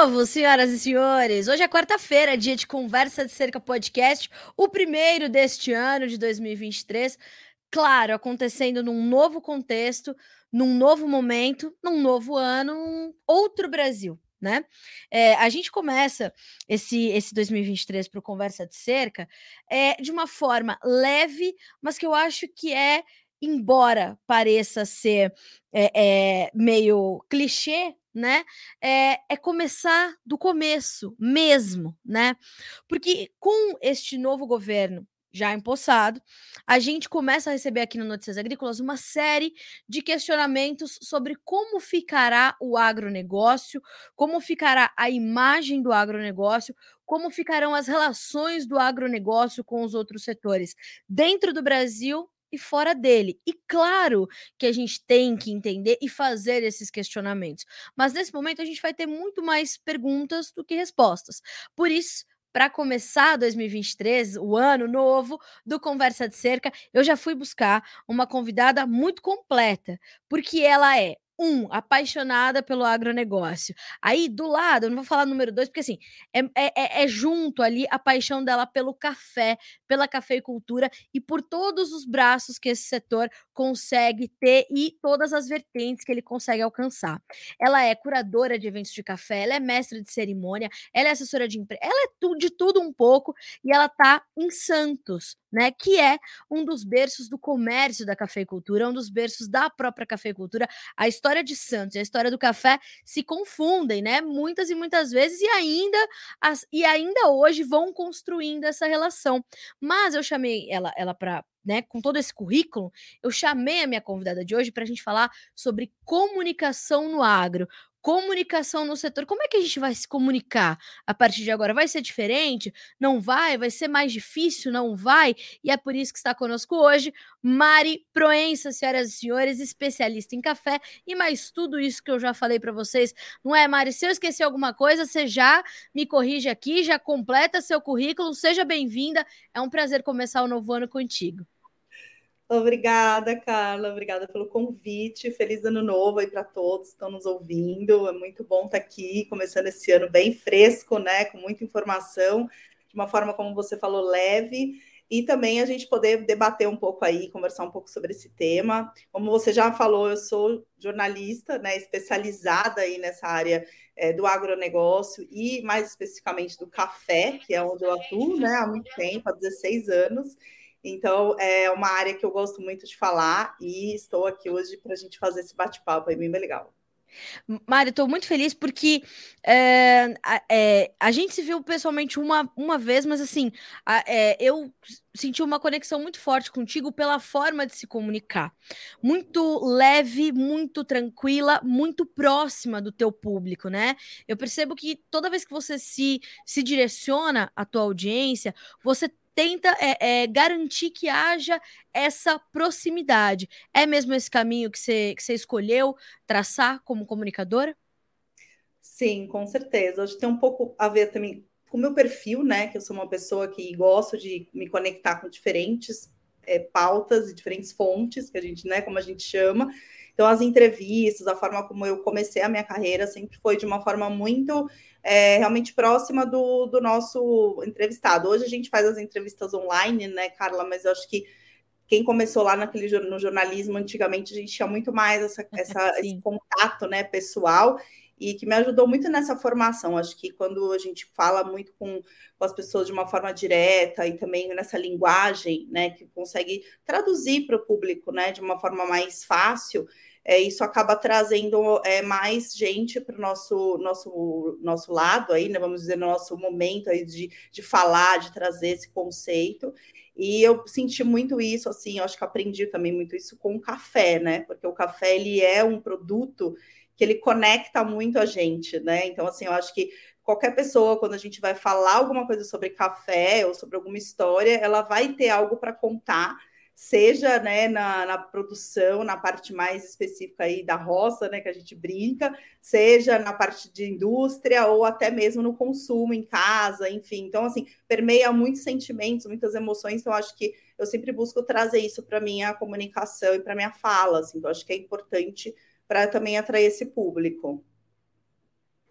novo, senhoras e senhores. Hoje é quarta-feira, dia de Conversa de Cerca Podcast, o primeiro deste ano de 2023. Claro, acontecendo num novo contexto, num novo momento, num novo ano, um outro Brasil, né? É, a gente começa esse, esse 2023 para o Conversa de Cerca é, de uma forma leve, mas que eu acho que é, embora pareça ser é, é, meio clichê, né? É, é, começar do começo mesmo, né? Porque com este novo governo já empossado, a gente começa a receber aqui no Notícias Agrícolas uma série de questionamentos sobre como ficará o agronegócio, como ficará a imagem do agronegócio, como ficarão as relações do agronegócio com os outros setores dentro do Brasil e fora dele. E claro que a gente tem que entender e fazer esses questionamentos. Mas nesse momento a gente vai ter muito mais perguntas do que respostas. Por isso, para começar 2023, o ano novo do Conversa de Cerca, eu já fui buscar uma convidada muito completa, porque ela é um, apaixonada pelo agronegócio. Aí, do lado, eu não vou falar número dois, porque assim, é, é, é, é junto ali a paixão dela pelo café, pela cafeicultura e por todos os braços que esse setor consegue ter e todas as vertentes que ele consegue alcançar. Ela é curadora de eventos de café, ela é mestre de cerimônia, ela é assessora de empresa, ela é de tudo um pouco e ela tá em Santos, né? Que é um dos berços do comércio da cafeicultura, um dos berços da própria cafeicultura. A história de Santos e a história do café se confundem, né? Muitas e muitas vezes, e ainda, as, e ainda hoje vão construindo essa relação. Mas eu chamei ela, ela para né, com todo esse currículo, eu chamei a minha convidada de hoje para a gente falar sobre comunicação no agro comunicação no setor. Como é que a gente vai se comunicar a partir de agora? Vai ser diferente? Não vai? Vai ser mais difícil? Não vai? E é por isso que está conosco hoje Mari Proença, senhoras e senhores, especialista em café e mais tudo isso que eu já falei para vocês. Não é, Mari? Se eu esqueci alguma coisa, você já me corrige aqui, já completa seu currículo. Seja bem-vinda. É um prazer começar o novo ano contigo. Obrigada, Carla. Obrigada pelo convite. Feliz ano novo aí para todos que estão nos ouvindo. É muito bom estar aqui, começando esse ano bem fresco, né? Com muita informação, de uma forma, como você falou, leve. E também a gente poder debater um pouco aí, conversar um pouco sobre esse tema. Como você já falou, eu sou jornalista, né? Especializada aí nessa área é, do agronegócio e mais especificamente do café, que é onde eu atuo, né? Há muito tempo, há 16 anos. Então, é uma área que eu gosto muito de falar e estou aqui hoje para a gente fazer esse bate-papo aí bem legal. Mário, estou muito feliz porque é, é, a gente se viu pessoalmente uma, uma vez, mas assim, é, eu senti uma conexão muito forte contigo pela forma de se comunicar. Muito leve, muito tranquila, muito próxima do teu público, né? Eu percebo que toda vez que você se, se direciona à tua audiência, você tenta é, é, garantir que haja essa proximidade. É mesmo esse caminho que você, que você escolheu traçar como comunicadora? Sim, com certeza. Acho que tem um pouco a ver também com o meu perfil, né? Que eu sou uma pessoa que gosto de me conectar com diferentes é, pautas e diferentes fontes, que a gente, né, como a gente chama. Então, as entrevistas, a forma como eu comecei a minha carreira sempre foi de uma forma muito é, realmente próxima do, do nosso entrevistado. Hoje a gente faz as entrevistas online, né, Carla? Mas eu acho que quem começou lá naquele no jornalismo antigamente, a gente tinha muito mais essa, essa esse contato né, pessoal e que me ajudou muito nessa formação. Acho que quando a gente fala muito com, com as pessoas de uma forma direta e também nessa linguagem, né, que consegue traduzir para o público, né, de uma forma mais fácil, é, isso acaba trazendo é, mais gente para o nosso, nosso, nosso lado aí, né, vamos dizer, nosso momento aí de, de falar, de trazer esse conceito. E eu senti muito isso, assim, eu acho que aprendi também muito isso com o café, né? Porque o café ele é um produto que ele conecta muito a gente, né? Então, assim, eu acho que qualquer pessoa, quando a gente vai falar alguma coisa sobre café ou sobre alguma história, ela vai ter algo para contar, seja né, na, na, produção, na parte mais específica aí da roça, né, que a gente brinca, seja na parte de indústria ou até mesmo no consumo em casa, enfim. Então, assim, permeia muitos sentimentos, muitas emoções. Então, acho que eu sempre busco trazer isso para minha comunicação e para minha fala. Assim, então, acho que é importante para também atrair esse público.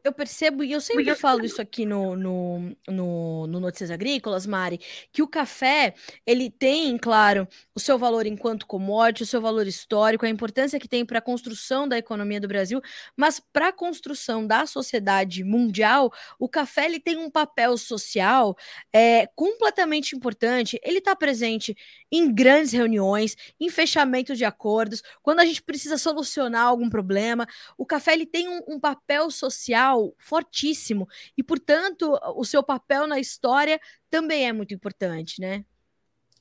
Eu percebo, e eu sempre falo isso aqui no, no, no, no, Notícias Agrícolas, Mari, que o café, ele tem, claro, o seu valor enquanto commodity, o seu valor histórico, a importância que tem para a construção da economia do Brasil, mas para a construção da sociedade mundial, o café ele tem um papel social é, completamente importante. Ele está presente em grandes reuniões, em fechamento de acordos, quando a gente precisa solucionar algum problema. O café ele tem um, um papel social social fortíssimo e, portanto, o seu papel na história também é muito importante, né?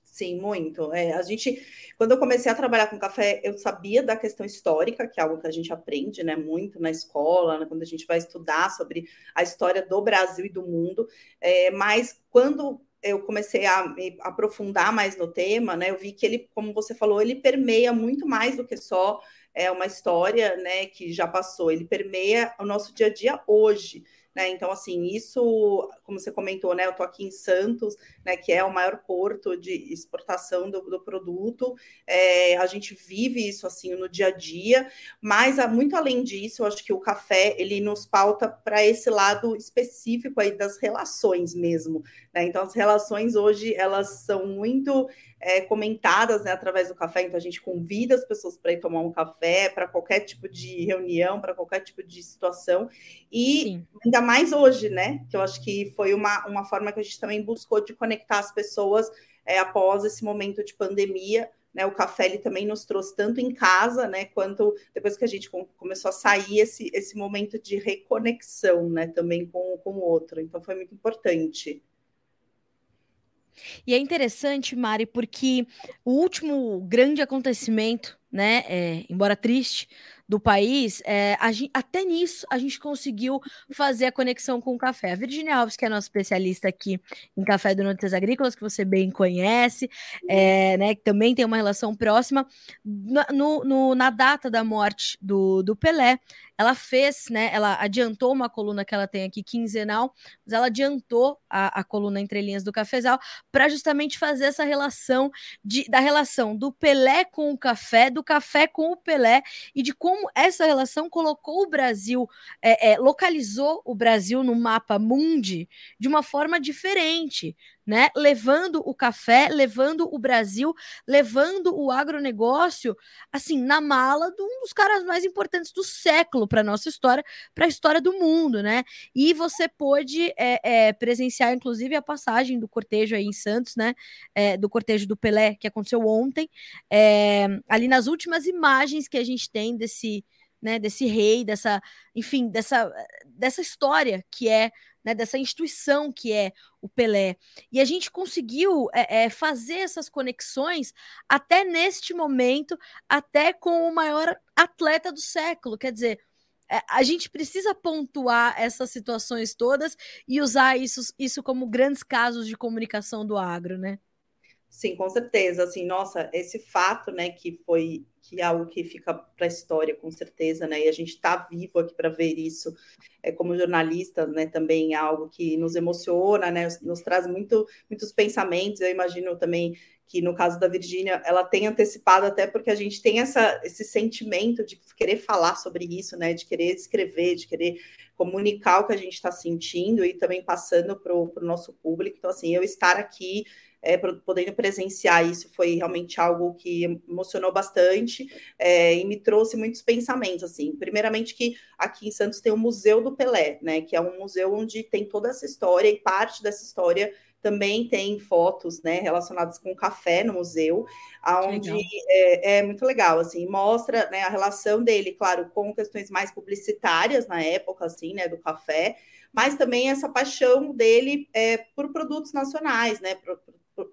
Sim, muito. É, a gente, quando eu comecei a trabalhar com café, eu sabia da questão histórica, que é algo que a gente aprende, né, muito na escola, né, quando a gente vai estudar sobre a história do Brasil e do mundo. É, mas quando eu comecei a me aprofundar mais no tema, né, eu vi que ele, como você falou, ele permeia muito mais do que só é uma história, né, que já passou, ele permeia o nosso dia a dia hoje. Né? Então, assim, isso, como você comentou, né? Eu estou aqui em Santos, né? Que é o maior porto de exportação do, do produto. É, a gente vive isso assim no dia a dia, mas muito além disso, eu acho que o café ele nos pauta para esse lado específico aí das relações mesmo. Né? Então, as relações hoje elas são muito é, comentadas né, através do café, então a gente convida as pessoas para ir tomar um café, para qualquer tipo de reunião, para qualquer tipo de situação, e Sim. ainda mais hoje, né? Que eu acho que foi uma, uma forma que a gente também buscou de conectar as pessoas é, após esse momento de pandemia. Né, o café ele também nos trouxe tanto em casa, né, quanto depois que a gente começou a sair esse, esse momento de reconexão, né, também com, com o outro. Então foi muito importante. E é interessante, Mari, porque o último grande acontecimento, né, é, embora triste, do país, é, gente, até nisso a gente conseguiu fazer a conexão com o café. A Virginia Alves, que é nossa especialista aqui em café do Notícias Agrícolas, que você bem conhece, é, né, que também tem uma relação próxima, no, no, na data da morte do, do Pelé, ela fez, né? Ela adiantou uma coluna que ela tem aqui quinzenal, mas ela adiantou a, a coluna entre linhas do cafezal para justamente fazer essa relação de, da relação do Pelé com o café, do café com o Pelé e de como essa relação colocou o Brasil, é, é, localizou o Brasil no mapa mundi de uma forma diferente né? Levando o café, levando o Brasil, levando o agronegócio, assim, na mala de um dos caras mais importantes do século para nossa história, para a história do mundo, né? E você pôde é, é, presenciar, inclusive, a passagem do cortejo aí em Santos, né? É, do cortejo do Pelé, que aconteceu ontem, ali nas últimas imagens que a gente tem desse. Né, desse rei, dessa, enfim, dessa, dessa história que é né, dessa instituição que é o Pelé. E a gente conseguiu é, é, fazer essas conexões até neste momento, até com o maior atleta do século. Quer dizer, é, a gente precisa pontuar essas situações todas e usar isso, isso como grandes casos de comunicação do agro, né? Sim, com certeza. Assim, nossa, esse fato, né, que foi que é algo que fica para a história, com certeza, né? E a gente está vivo aqui para ver isso, é, como jornalistas, né? Também é algo que nos emociona, né? Nos traz muito, muitos pensamentos. Eu imagino também que no caso da Virgínia, ela tem antecipado até porque a gente tem essa, esse sentimento de querer falar sobre isso, né? De querer escrever, de querer comunicar o que a gente está sentindo e também passando para o nosso público. Então, assim, eu estar aqui é, podendo presenciar isso foi realmente algo que emocionou bastante é, e me trouxe muitos pensamentos, assim, primeiramente que aqui em Santos tem o Museu do Pelé, né, que é um museu onde tem toda essa história e parte dessa história também tem fotos, né, relacionadas com café no museu, aonde é, é, muito legal, assim, mostra, né, a relação dele, claro, com questões mais publicitárias na época, assim, né, do café, mas também essa paixão dele é, por produtos nacionais, né, por,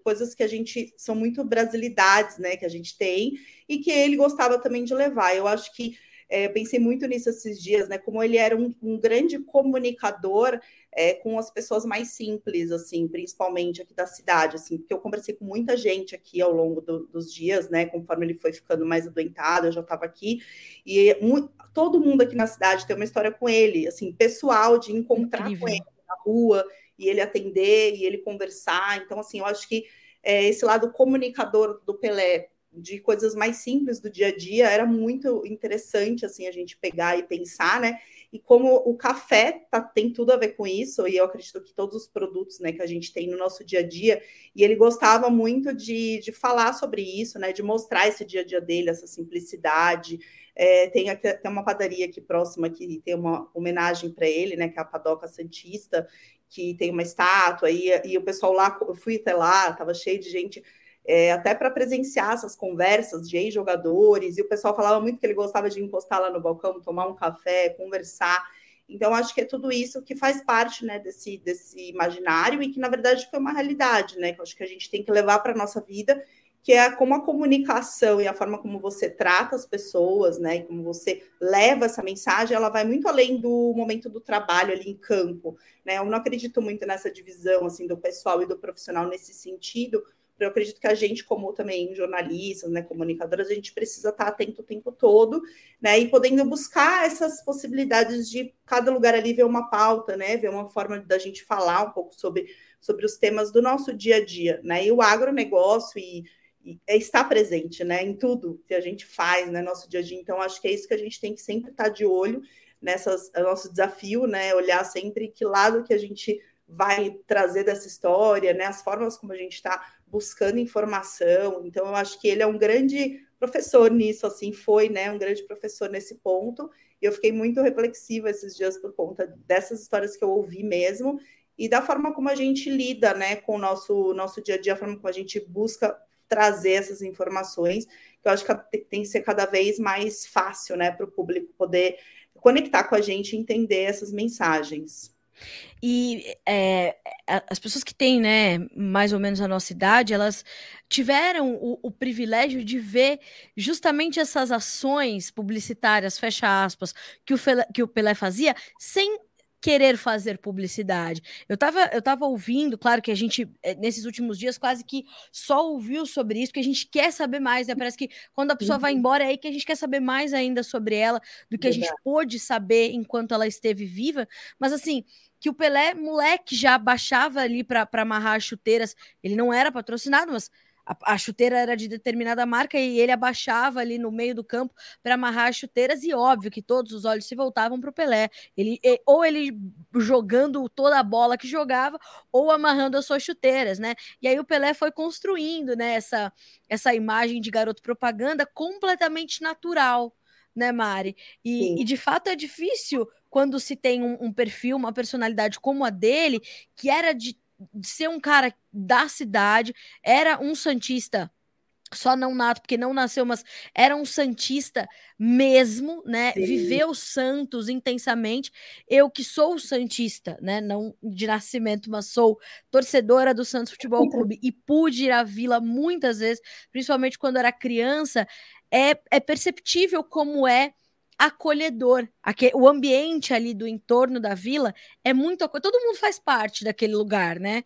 coisas que a gente são muito brasilidades, né, que a gente tem e que ele gostava também de levar. Eu acho que é, pensei muito nisso esses dias, né? Como ele era um, um grande comunicador é, com as pessoas mais simples, assim, principalmente aqui da cidade, assim, porque eu conversei com muita gente aqui ao longo do, dos dias, né? Conforme ele foi ficando mais adoentado, eu já estava aqui, e muito, todo mundo aqui na cidade tem uma história com ele, assim, pessoal, de encontrar Incrível. com ele na rua e ele atender e ele conversar. Então, assim, eu acho que é, esse lado comunicador do Pelé de coisas mais simples do dia a dia, era muito interessante assim a gente pegar e pensar, né? E como o café tá, tem tudo a ver com isso, e eu acredito que todos os produtos né, que a gente tem no nosso dia a dia, e ele gostava muito de, de falar sobre isso, né? De mostrar esse dia a dia dele, essa simplicidade. É, tem, aqui, tem uma padaria aqui próxima que tem uma homenagem para ele, né? Que é a Padoca Santista, que tem uma estátua, e, e o pessoal lá, eu fui até lá, estava cheio de gente é, até para presenciar essas conversas de ex-jogadores, e o pessoal falava muito que ele gostava de encostar lá no balcão, tomar um café, conversar. Então, acho que é tudo isso que faz parte né, desse, desse imaginário e que, na verdade, foi uma realidade, né? Que acho que a gente tem que levar para a nossa vida, que é como a comunicação e a forma como você trata as pessoas, né? E como você leva essa mensagem, ela vai muito além do momento do trabalho ali em campo. Né? Eu não acredito muito nessa divisão assim do pessoal e do profissional nesse sentido, eu acredito que a gente, como também jornalistas, né, comunicadoras, a gente precisa estar atento o tempo todo, né, e podendo buscar essas possibilidades de cada lugar ali ver uma pauta, né, ver uma forma da gente falar um pouco sobre, sobre os temas do nosso dia a dia, né, e o agronegócio e, é está presente, né, em tudo que a gente faz, né, nosso dia a dia. Então, acho que é isso que a gente tem que sempre estar de olho nessas, é nosso desafio, né, olhar sempre que lado que a gente vai trazer dessa história, né, as formas como a gente está buscando informação. Então, eu acho que ele é um grande professor nisso, assim, foi, né, um grande professor nesse ponto. E eu fiquei muito reflexiva esses dias por conta dessas histórias que eu ouvi mesmo e da forma como a gente lida, né, com o nosso nosso dia a dia, a forma como a gente busca trazer essas informações, que eu acho que tem que ser cada vez mais fácil, né, para o público poder conectar com a gente e entender essas mensagens. E é, as pessoas que têm, né, mais ou menos a nossa idade, elas tiveram o, o, privilégio de ver justamente essas ações publicitárias, fecha aspas, que o, que o Pelé fazia, sem querer fazer publicidade. Eu estava eu tava ouvindo, claro que a gente, eh, nesses últimos dias, quase que só ouviu sobre isso, porque a gente quer saber mais, né? Parece que quando a pessoa uhum. vai embora é aí que a gente quer saber mais ainda sobre ela, do que a gente pôde saber enquanto ela esteve viva. Mas assim, que o Pelé, moleque, já baixava ali para amarrar as chuteiras. Ele não era patrocinado, mas a, a, chuteira era de determinada marca e ele abaixava ali no meio do campo para amarrar as chuteiras e óbvio que todos os olhos se voltavam para o Pelé. Ele ou ele jogando toda a bola que jogava ou amarrando as suas chuteiras, né? E aí o Pelé foi construindo, né, essa, essa imagem de garoto propaganda completamente natural, né, Mari? E, e de fato é difícil quando se tem um, um perfil, uma personalidade como a dele, que era de de ser um cara da cidade, era um santista só não nato, porque não nasceu, mas era um santista mesmo, né? Sim. Viveu Santos intensamente. Eu que sou santista, né? Não de nascimento, mas sou torcedora do Santos Futebol Clube e pude ir à Vila muitas vezes, principalmente quando era criança. É, é perceptível como é acolhedor. O ambiente ali do entorno da vila é muito. Todo mundo faz parte daquele lugar, né?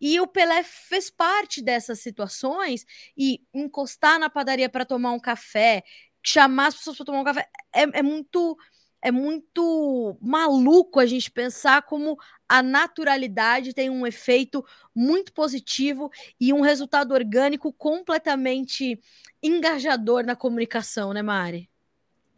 E o Pelé fez parte dessas situações e encostar na padaria para tomar um café, chamar as pessoas para tomar um café, é, é muito é muito maluco a gente pensar como a naturalidade tem um efeito muito positivo e um resultado orgânico completamente engajador na comunicação, né, Mari?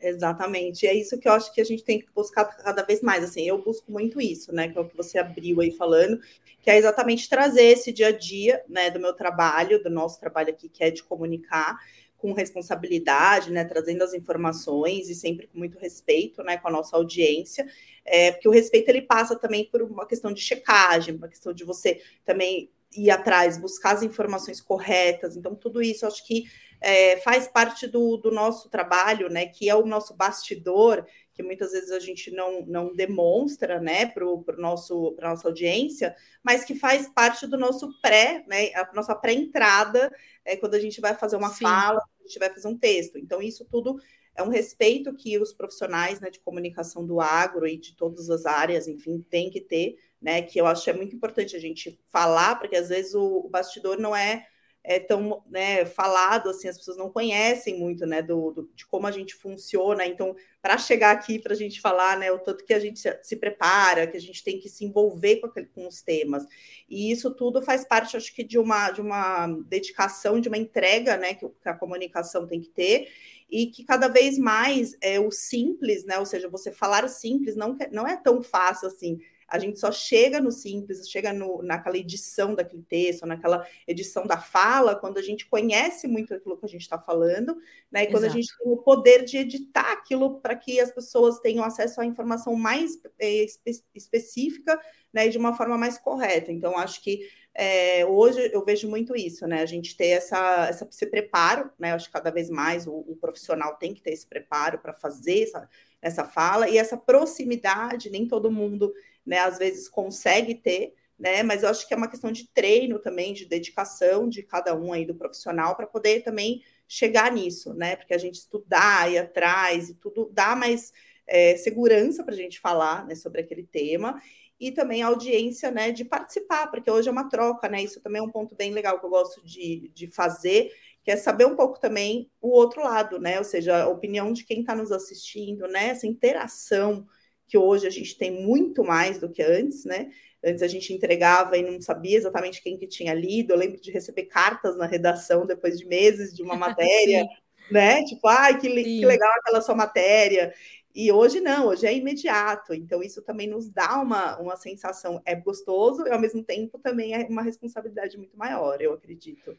Exatamente. E é isso que eu acho que a gente tem que buscar cada vez mais. Assim, eu busco muito isso, né? Que é o que você abriu aí falando, que é exatamente trazer esse dia a dia, né, do meu trabalho, do nosso trabalho aqui, que é de comunicar com responsabilidade, né, trazendo as informações e sempre com muito respeito, né, com a nossa audiência, é, porque o respeito ele passa também por uma questão de checagem, uma questão de você também ir atrás, buscar as informações corretas. Então, tudo isso acho que é, faz parte do, do, nosso trabalho, né? Que é o nosso bastidor, que muitas vezes a gente não, não demonstra, né, para nosso para nossa audiência, mas que faz parte do nosso pré, né? A nossa pré-entrada é quando a gente vai fazer uma Sim. fala, a gente vai fazer um texto. Então, isso tudo é um respeito que os profissionais né, de comunicação do agro e de todas as áreas, enfim, têm que ter, né? Que eu acho que é muito importante a gente falar, porque às vezes o, o bastidor não é é tão né, falado, assim, as pessoas não conhecem muito, né, do, do de como a gente funciona. Então, para chegar aqui, para a gente falar, né, o tanto que a gente se, prepara, que a gente tem que se envolver com, aquele, com os temas. E isso tudo faz parte, acho que, de uma, de uma dedicação, de uma entrega, né, que, que a comunicação tem que ter e que cada vez mais é o simples, né? Ou seja, você falar simples não, não é tão fácil assim. A gente só chega no simples, chega no, naquela edição daquele texto, naquela edição da fala, quando a gente conhece muito aquilo que a gente está falando, né? E quando Exato. a gente tem o poder de editar aquilo para que as pessoas tenham acesso à informação mais é, espe específica, né? E de uma forma mais correta. Então, acho que é, hoje eu vejo muito isso, né? A gente ter essa, essa esse preparo, né? Acho que cada vez mais o, o profissional tem que ter esse preparo para fazer essa, essa fala e essa proximidade, nem todo mundo né? Às vezes consegue ter, né? Mas eu acho que é uma questão de treino também, de dedicação de cada um aí do profissional para poder também chegar nisso, né? Porque a gente estudar, ir atrás e tudo dá mais é, segurança para a gente falar né, sobre aquele tema e também a audiência, né, de participar, porque hoje é uma troca, né? Isso também é um ponto bem legal que eu gosto de, de fazer, que é saber um pouco também o outro lado, né? Ou seja, a opinião de quem está nos assistindo, né? Essa interação que hoje a gente tem muito mais do que antes, né? Antes a gente entregava e não sabia exatamente quem que tinha lido. Eu lembro de receber cartas na redação depois de meses de uma matéria, né? Tipo, ai, que, que legal aquela sua matéria. E hoje não, hoje é imediato. Então, isso também nos dá uma, uma sensação, é gostoso e ao mesmo tempo também é uma responsabilidade muito maior, eu acredito.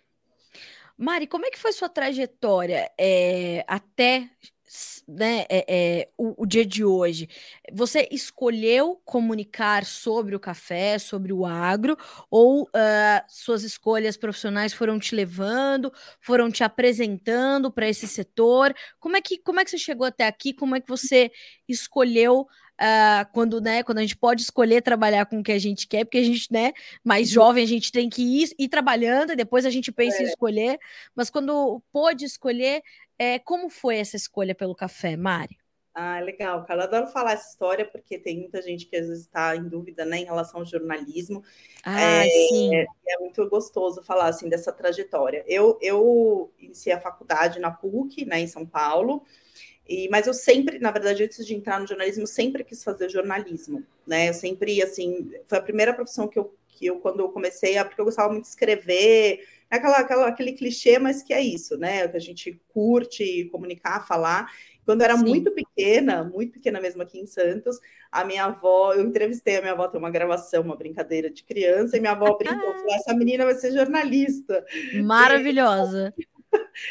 Mari, como é que foi sua trajetória é, até né, é, é, o, o, dia de hoje, você escolheu comunicar sobre o café, sobre o agro, ou uh, suas escolhas profissionais foram te levando, foram te apresentando para esse setor? Como é, que, como é que você chegou até aqui? Como é que você escolheu Uh, quando, né, quando a gente pode escolher trabalhar com o que a gente quer, porque a gente, né, mais uhum. jovem, a gente tem que ir, ir trabalhando e depois a gente pensa é. em escolher, mas quando pôde escolher, é, como foi essa escolha pelo café, Mari? Ah, legal, cara. Eu adoro falar essa história porque tem muita gente que às vezes está em dúvida né, em relação ao jornalismo. Ah, é, sim. É, é, muito gostoso falar assim dessa trajetória. Eu, eu iniciei a faculdade na PUC, né, em São Paulo. E, mas eu sempre, na verdade, antes de entrar no jornalismo, sempre quis fazer jornalismo, né? Eu sempre, assim, foi a primeira profissão que eu, que eu quando eu comecei, porque eu gostava muito de escrever, aquela, aquela, aquele clichê, mas que é isso, né? Que a gente curte comunicar, falar. Quando eu era Sim. muito pequena, muito pequena mesmo aqui em Santos, a minha avó, eu entrevistei a minha avó, tem uma gravação, uma brincadeira de criança, e minha avó brincou, falou, essa menina vai ser jornalista. Maravilhosa. E,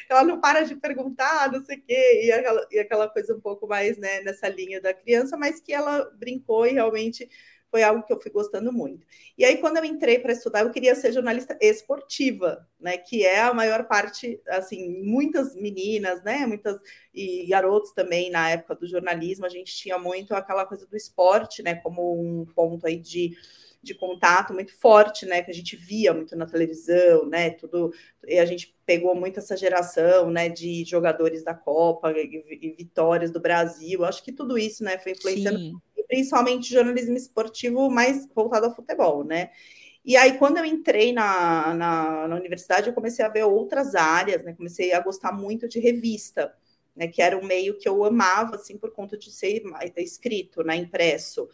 ela não para de perguntar, não sei o quê, e aquela, e aquela coisa um pouco mais né, nessa linha da criança, mas que ela brincou e realmente foi algo que eu fui gostando muito. E aí, quando eu entrei para estudar, eu queria ser jornalista esportiva, né? Que é a maior parte, assim, muitas meninas, né? Muitas e garotos também na época do jornalismo, a gente tinha muito aquela coisa do esporte, né? Como um ponto aí de de contato muito forte, né? Que a gente via muito na televisão, né? Tudo e a gente pegou muito essa geração, né? De jogadores da Copa e, e vitórias do Brasil. Acho que tudo isso, né? Foi influenciando, Sim. principalmente jornalismo esportivo mais voltado ao futebol, né? E aí, quando eu entrei na, na, na, universidade, eu comecei a ver outras áreas, né? Comecei a gostar muito de revista, né? Que era um meio que eu amava, assim, por conta de ser escrito, né? Impresso.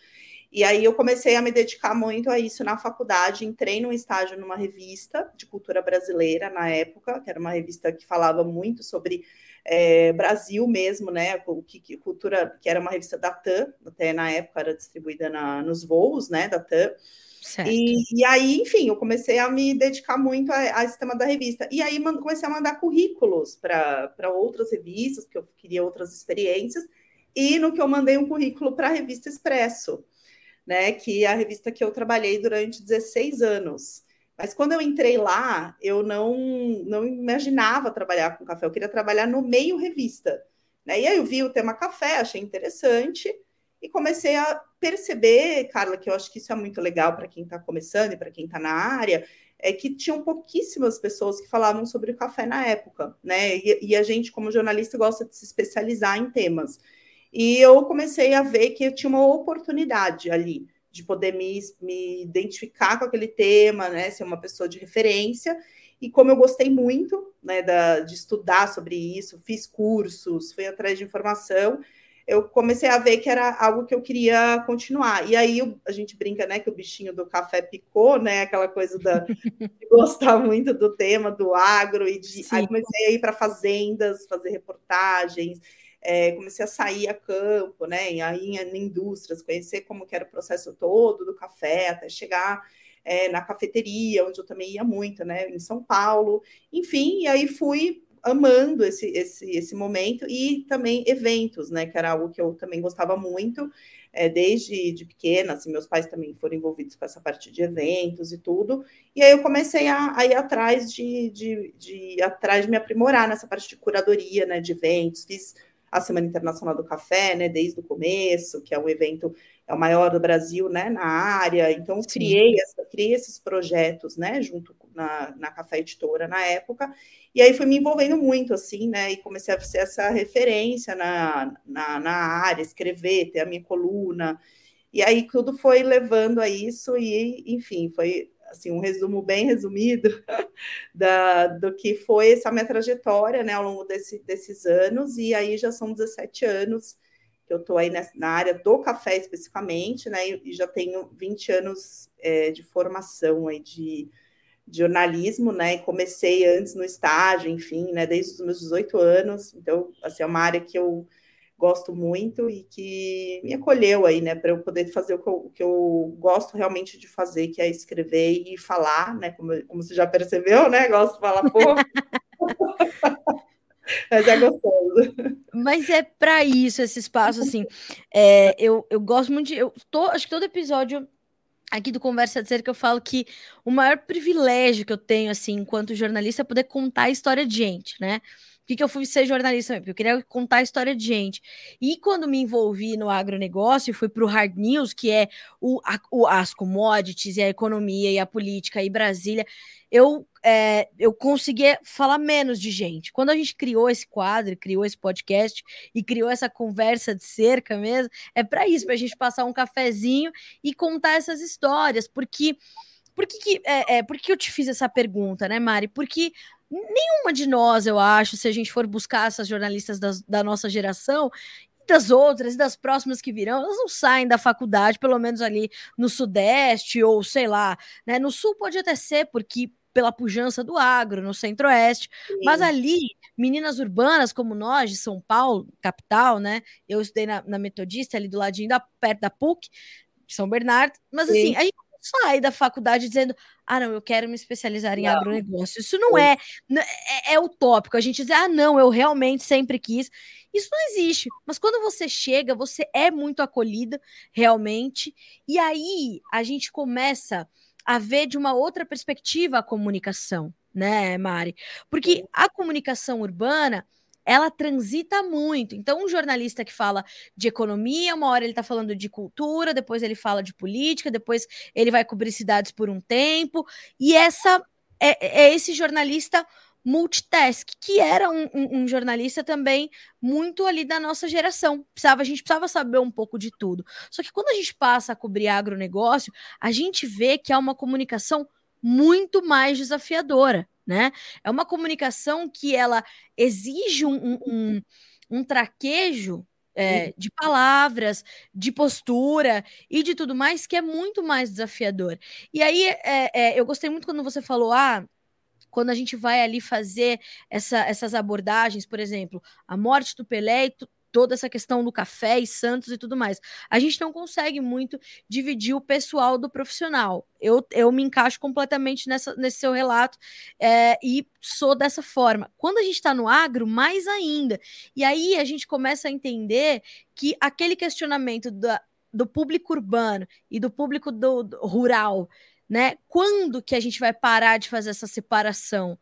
E aí eu comecei a me dedicar muito a isso na faculdade. Entrei num estágio numa revista de cultura brasileira na época, que era uma revista que falava muito sobre é, Brasil mesmo, né? O que, que, cultura, que era uma revista da TAM, até na época era distribuída na, nos voos, né? Da TAM. E, e, aí, enfim, eu comecei a me dedicar muito a, a esse tema da revista. E aí comecei a mandar currículos para outras revistas, porque eu queria outras experiências. E no que eu mandei um currículo para a revista Expresso né? Que é a revista que eu trabalhei durante 16 anos. Mas quando eu entrei lá, eu não, não imaginava trabalhar com café, eu queria trabalhar no meio revista. Né? E aí eu vi o tema café, achei interessante e comecei a perceber, Carla, que eu acho que isso é muito legal para quem está começando e para quem está na área, é que tinham pouquíssimas pessoas que falavam sobre o café na época, né? E, e a gente, como jornalista, gosta de se especializar em temas. E eu comecei a ver que eu tinha uma oportunidade ali de poder me, me identificar com aquele tema, né, ser uma pessoa de referência. E como eu gostei muito né, da, de estudar sobre isso, fiz cursos, fui atrás de informação, eu comecei a ver que era algo que eu queria continuar. E aí a gente brinca, né, que o bichinho do café picou, né, aquela coisa da, de gostar muito do tema do agro e de aí comecei a ir para fazendas, fazer reportagens, é, comecei a sair a campo, né, aí em, em indústrias, conhecer como que era o processo todo do café até chegar é, na cafeteria, onde eu também ia muito, né, em São Paulo, enfim, e aí fui amando esse, esse, esse momento e também eventos, né? Que era algo que eu também gostava muito, é, desde de pequena, assim, meus pais também foram envolvidos com essa parte de eventos e tudo. E aí eu comecei a, a ir atrás de, de, de, atrás de me aprimorar nessa parte de curadoria, né? De eventos, fiz a Semana Internacional do Café, né? Desde o começo, que é um evento é o maior do Brasil, né, na área. Então, criei, essa, criei esses projetos, né, junto na, na Café Editora na época. E aí fui me envolvendo muito, assim, né? E comecei a ser essa referência na, na, na área, escrever, ter a minha coluna. E aí tudo foi levando a isso, e, enfim, foi assim, um resumo bem resumido da, do que foi essa minha trajetória, né, ao longo desse, desses anos, e aí já são 17 anos que eu estou aí nessa, na área do café especificamente, né, e já tenho 20 anos é, de formação aí de de jornalismo, né? Comecei antes no estágio, enfim, né? Desde os meus 18 anos. Então, assim, é uma área que eu gosto muito e que me acolheu aí, né? Para eu poder fazer o que, eu, o que, eu, gosto realmente de fazer, que é escrever e falar, né? Como, como você já percebeu, né? Gosto de falar pouco. Mas é gostoso. Mas é para isso esse espaço, assim. É, eu, eu gosto muito de. Eu tô, acho que todo episódio aqui do Conversa de que eu falo que o maior privilégio que eu tenho, assim, enquanto jornalista, é poder contar a história de gente, né? Que, que eu fui ser jornalista? Porque eu queria contar a história de gente. E quando me envolvi no agronegócio, fui para o Hard News, que é o, a, o, as commodities e a economia e a política e Brasília, eu, é, eu conseguia falar menos de gente. Quando a gente criou esse quadro, criou esse podcast e criou essa conversa de cerca mesmo, é para isso, para a gente passar um cafezinho e contar essas histórias, porque por que, que, é, é, por que eu te fiz essa pergunta, né, Mari? Porque nenhuma de nós, eu acho, se a gente for buscar essas jornalistas das, da nossa geração, das outras e das próximas que virão, elas não saem da faculdade, pelo menos ali no Sudeste, ou sei lá, né? No Sul pode até ser, porque pela pujança do agro, no Centro-Oeste, mas ali, meninas urbanas como nós, de São Paulo, capital, né? Eu estudei na, na Metodista, ali do ladinho da, perto da PUC, São Bernardo, mas Sim. assim, a gente sai da faculdade dizendo: ah, não, eu quero me especializar em não. agronegócio. Isso não é, é, é utópico. A gente diz, ah, não, eu realmente sempre quis. Isso não existe. Mas quando você chega, você é muito acolhida, realmente. E aí a gente começa a ver de uma outra perspectiva a comunicação, né, Mari? Porque a comunicação urbana ela transita muito. Então, um jornalista que fala de economia, uma hora ele está falando de cultura, depois ele fala de política, depois ele vai cobrir cidades por um tempo. E essa é, é esse jornalista multitask, que era um, um, um, jornalista também muito ali da nossa geração. Precisava, a gente precisava saber um pouco de tudo. Só que quando a gente passa a cobrir agronegócio, a gente vê que há uma comunicação muito mais desafiadora né? É uma comunicação que ela exige um, um, um traquejo é, de palavras, de postura e de tudo mais que é muito mais desafiador. E aí é, é, eu gostei muito quando você falou, ah, quando a gente vai ali fazer essa, essas abordagens, por exemplo, a morte do Pelé, toda essa questão do café e Santos e tudo mais. A gente não consegue muito dividir o pessoal do profissional. Eu, eu me encaixo completamente nessa, nesse seu relato é, e sou dessa forma. Quando a gente está no agro, mais ainda. E aí a gente começa a entender que aquele questionamento da, do público urbano e do público do, do rural, né? Quando que a gente vai parar de fazer essa separação?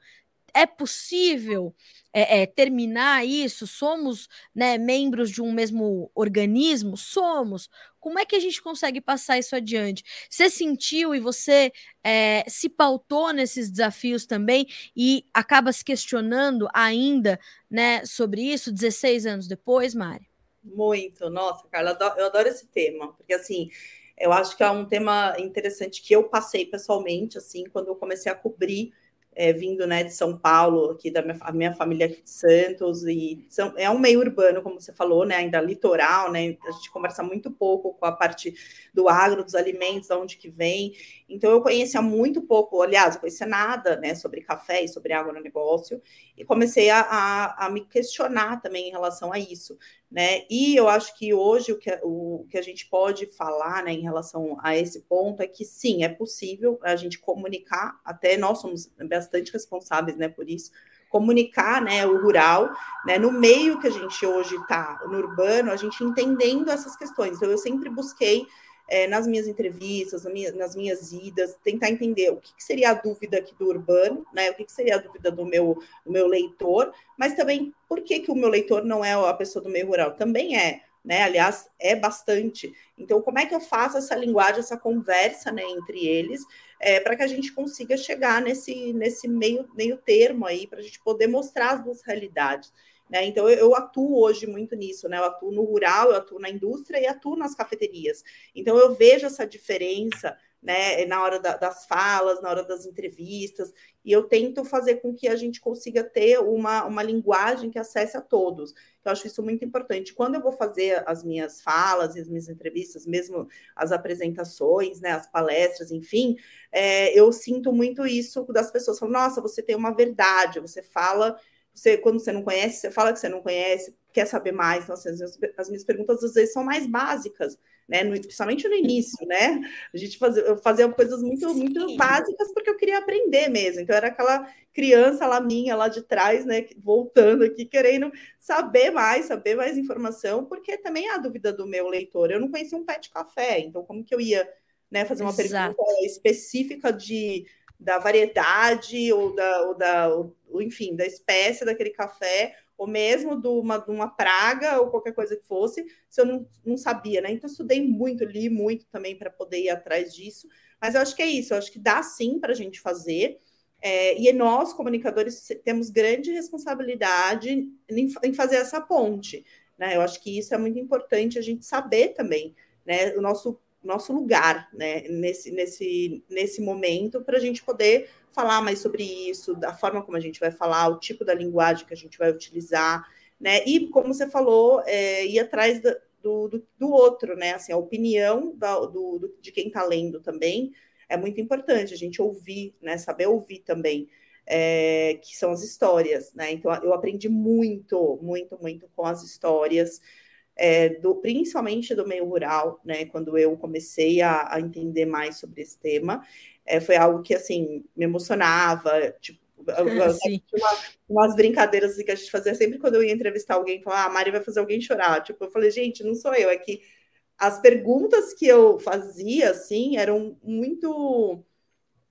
É possível é, é, terminar isso? Somos né, membros de um mesmo organismo? Somos. Como é que a gente consegue passar isso adiante? Você sentiu e você é, se pautou nesses desafios também e acaba se questionando ainda né, sobre isso 16 anos depois, Mari? Muito, nossa, Carla, eu adoro esse tema, porque assim, eu acho que é um tema interessante que eu passei pessoalmente, assim, quando eu comecei a cobrir é, vindo né, de São Paulo, aqui da minha, minha família aqui de Santos, e são, é um meio urbano, como você falou, né, ainda litoral, né, a gente conversa muito pouco com a parte do agro, dos alimentos, de onde que vem, então eu conhecia muito pouco, aliás, eu conhecia nada, né, sobre café e sobre agronegócio, e comecei a, a, a me questionar também em relação a isso, né, e eu acho que hoje o que, o que a gente pode falar, né, em relação a esse ponto é que sim, é possível a gente comunicar, até nós somos bastante responsáveis, né, por isso, comunicar, né, o rural, né, no meio que a gente hoje está, no urbano, a gente entendendo essas questões. Então, eu sempre busquei é, nas minhas entrevistas, nas minhas idas, tentar entender o que, que, seria a dúvida aqui do urbano, né? O que, que seria a dúvida do meu, do meu leitor, mas também por que, que o meu leitor não é a pessoa do meio rural? Também é, né? Aliás, é bastante. Então, como é que eu faço essa linguagem, essa conversa né, entre eles, é, para que a gente consiga chegar nesse, nesse meio, meio termo aí, para a gente poder mostrar as duas realidades. Né? Então, eu, eu, atuo hoje muito nisso, né? Eu atuo no rural, eu atuo na indústria e atuo nas cafeterias. Então, eu vejo essa diferença né, na hora da, das falas, na hora das entrevistas, e eu tento fazer com que a gente consiga ter uma, uma linguagem que acesse a todos. Eu acho isso muito importante. Quando eu vou fazer as minhas falas e as minhas entrevistas, mesmo as apresentações, né, as palestras, enfim, é, eu sinto muito isso das pessoas falando, nossa, você tem uma verdade, você fala, você, quando você não conhece, você fala que você não conhece, quer saber mais. Nossa, as, as minhas perguntas às vezes são mais básicas né? No, principalmente no início, né? A gente fazia, fazia coisas muito, muito básicas porque eu queria aprender mesmo. Então, era aquela criança lá minha, lá de trás, né? Voltando aqui, querendo saber mais, saber mais informação, porque também é a dúvida do meu leitor. Eu não conhecia um pé de café, então como que eu ia né, fazer uma Exato. pergunta específica de da variedade ou da, ou da ou, enfim, da espécie daquele café, ou mesmo de uma, de uma praga ou qualquer coisa que fosse, se eu não, não sabia, né? Então, estudei muito, li muito também para poder ir atrás disso. Mas eu acho que é isso, eu acho que dá sim para a gente fazer. É, e nós, comunicadores, temos grande responsabilidade em, em, fazer essa ponte. Né? Eu acho que isso é muito importante a gente saber também, né? O nosso, nosso lugar né? nesse, nesse, nesse momento para a gente poder falar mais sobre isso, da forma como a gente vai falar, o tipo da linguagem que a gente vai utilizar, né? E como você falou, é, ir atrás do, do, do, outro, né? Assim, a opinião da, do, do, de quem está lendo também é muito importante, a gente ouvir, né? Saber ouvir também. É, que são as histórias, né? Então eu aprendi muito, muito, muito com as histórias, é, do, principalmente do meio rural, né? Quando eu comecei a, a entender mais sobre esse tema, é, foi algo que, assim, me emocionava, tipo, uma, umas brincadeiras assim, que a gente fazia sempre quando eu ia entrevistar alguém, falar, ah, a Mari vai fazer alguém chorar. Tipo, eu falei, gente, não sou eu, é que as perguntas que eu fazia, assim, eram muito,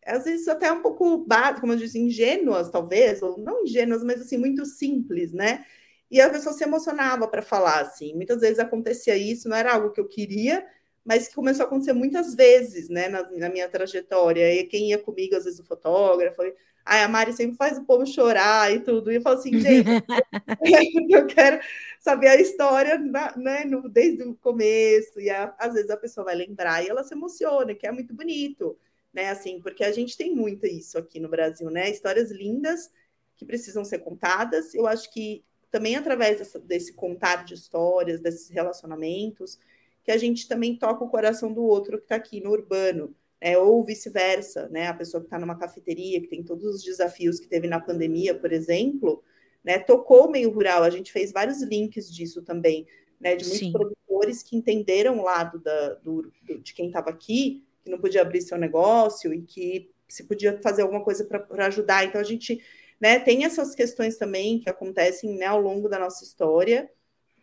às vezes até um pouco, como eu disse, ingênuas, talvez, ou não ingênuas, mas assim, muito simples, né? E a pessoa se emocionava para falar, assim. Muitas vezes acontecia isso, não era algo que eu queria, mas que começou a acontecer muitas vezes, né, na, na, minha trajetória. E quem ia comigo, às vezes o fotógrafo, ai, a Mari sempre faz o povo chorar e tudo. E eu falo assim, gente, eu quero saber a história, né, no, desde o começo. E a, às vezes a pessoa vai lembrar e ela se emociona, que é muito bonito, né, assim, porque a gente tem muito isso aqui no Brasil, né, histórias lindas que precisam ser contadas. Eu acho que também através dessa, desse contar de histórias, desses relacionamentos, que a gente também toca o coração do outro que está aqui no urbano, né? ou vice-versa, né? A pessoa que está numa cafeteria, que tem todos os desafios que teve na pandemia, por exemplo, né? Tocou o meio rural, a gente fez vários links disso também, né? De muitos Sim. produtores que entenderam o lado da, do, de quem estava aqui, que não podia abrir seu negócio e que se podia fazer alguma coisa para ajudar. Então a gente né, tem essas questões também que acontecem né, ao longo da nossa história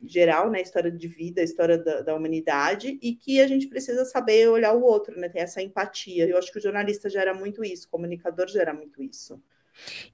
geral, né, história de vida, história da, da, humanidade, e que a gente precisa saber olhar o outro, né, essa empatia. Eu acho que o jornalista gera muito isso, o comunicador gera muito isso.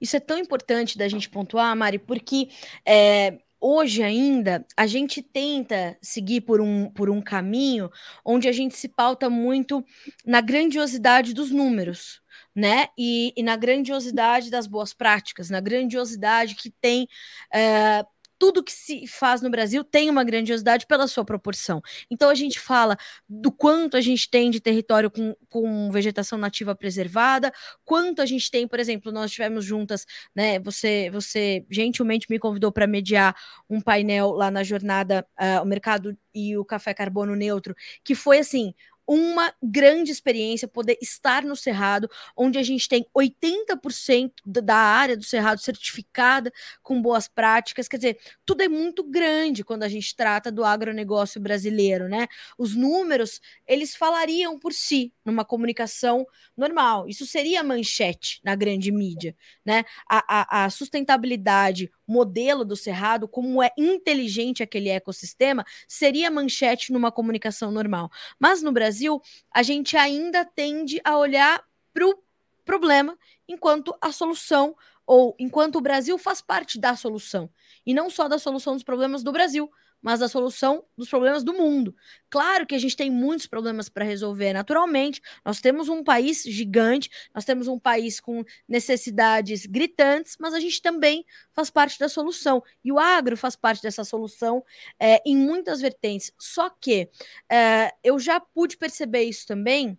Isso é tão importante da gente pontuar, Mari, porque é, hoje ainda a gente tenta seguir por um, por um caminho onde a gente se pauta muito na grandiosidade dos números. Né? E, e na grandiosidade das boas práticas, na grandiosidade que tem é, tudo que se faz no Brasil tem uma grandiosidade pela sua proporção. Então a gente fala do quanto a gente tem de território com, com vegetação nativa preservada, quanto a gente tem, por exemplo, nós tivemos juntas, né? Você, você gentilmente me convidou para mediar um painel lá na jornada uh, o mercado e o café carbono neutro, que foi assim uma grande experiência poder estar no Cerrado, onde a gente tem 80% da área do Cerrado certificada com boas práticas. Quer dizer, tudo é muito grande quando a gente trata do agronegócio brasileiro, né? Os números, eles falariam por si numa comunicação normal. Isso seria manchete na grande mídia, né? A, a, a sustentabilidade, modelo do Cerrado, como é inteligente aquele ecossistema, seria manchete numa comunicação normal. Mas no Brasil, a gente ainda tende a olhar para o problema enquanto a solução, ou enquanto o Brasil faz parte da solução, e não só da solução dos problemas do Brasil, mas da solução dos problemas do mundo. Claro que a gente tem muitos problemas para resolver, naturalmente. Nós temos um país gigante, nós temos um país com necessidades gritantes, mas a gente também faz parte da solução. E o agro faz parte dessa solução é, em muitas vertentes. Só que é, eu já pude perceber isso também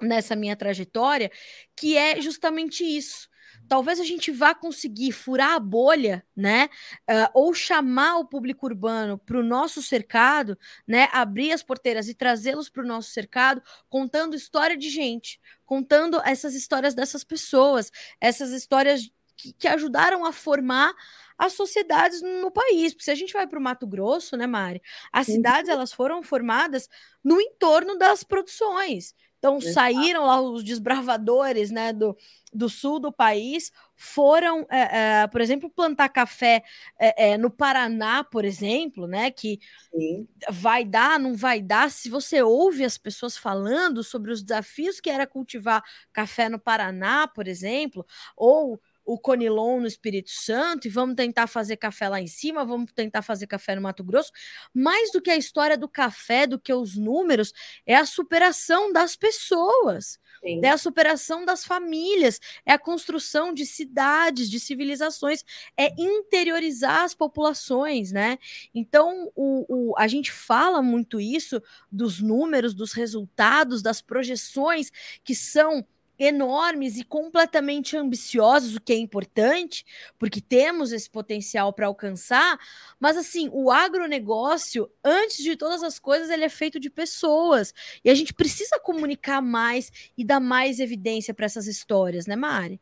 nessa minha trajetória, que é justamente isso talvez a gente vá conseguir furar a bolha, né? Uh, ou chamar o público urbano para o nosso cercado, né? Abrir as porteiras e trazê-los para o nosso cercado, contando história de gente, contando essas histórias dessas pessoas, essas histórias que, que ajudaram a formar as sociedades no país. Porque se a gente vai para o Mato Grosso, né, Mari? As cidades elas foram formadas no entorno das produções. Então saíram lá os desbravadores, né, do, do sul do país, foram, é, é, por exemplo, plantar café é, é, no Paraná, por exemplo, né, que Sim. vai dar, não vai dar. Se você ouve as pessoas falando sobre os desafios que era cultivar café no Paraná, por exemplo, ou o Conilon no Espírito Santo e vamos tentar fazer café lá em cima, vamos tentar fazer café no Mato Grosso. Mais do que a história do café, do que os números, é a superação das pessoas. Sim. É a superação das famílias, é a construção de cidades, de civilizações, é interiorizar as populações, né? Então, o, o, a gente fala muito isso dos números, dos resultados, das projeções que são enormes e completamente ambiciosos, o que é importante, porque temos esse potencial para alcançar, mas assim, o agronegócio, antes de todas as coisas, ele é feito de pessoas, e a gente precisa comunicar mais e dar mais evidência para essas histórias, né, Mari?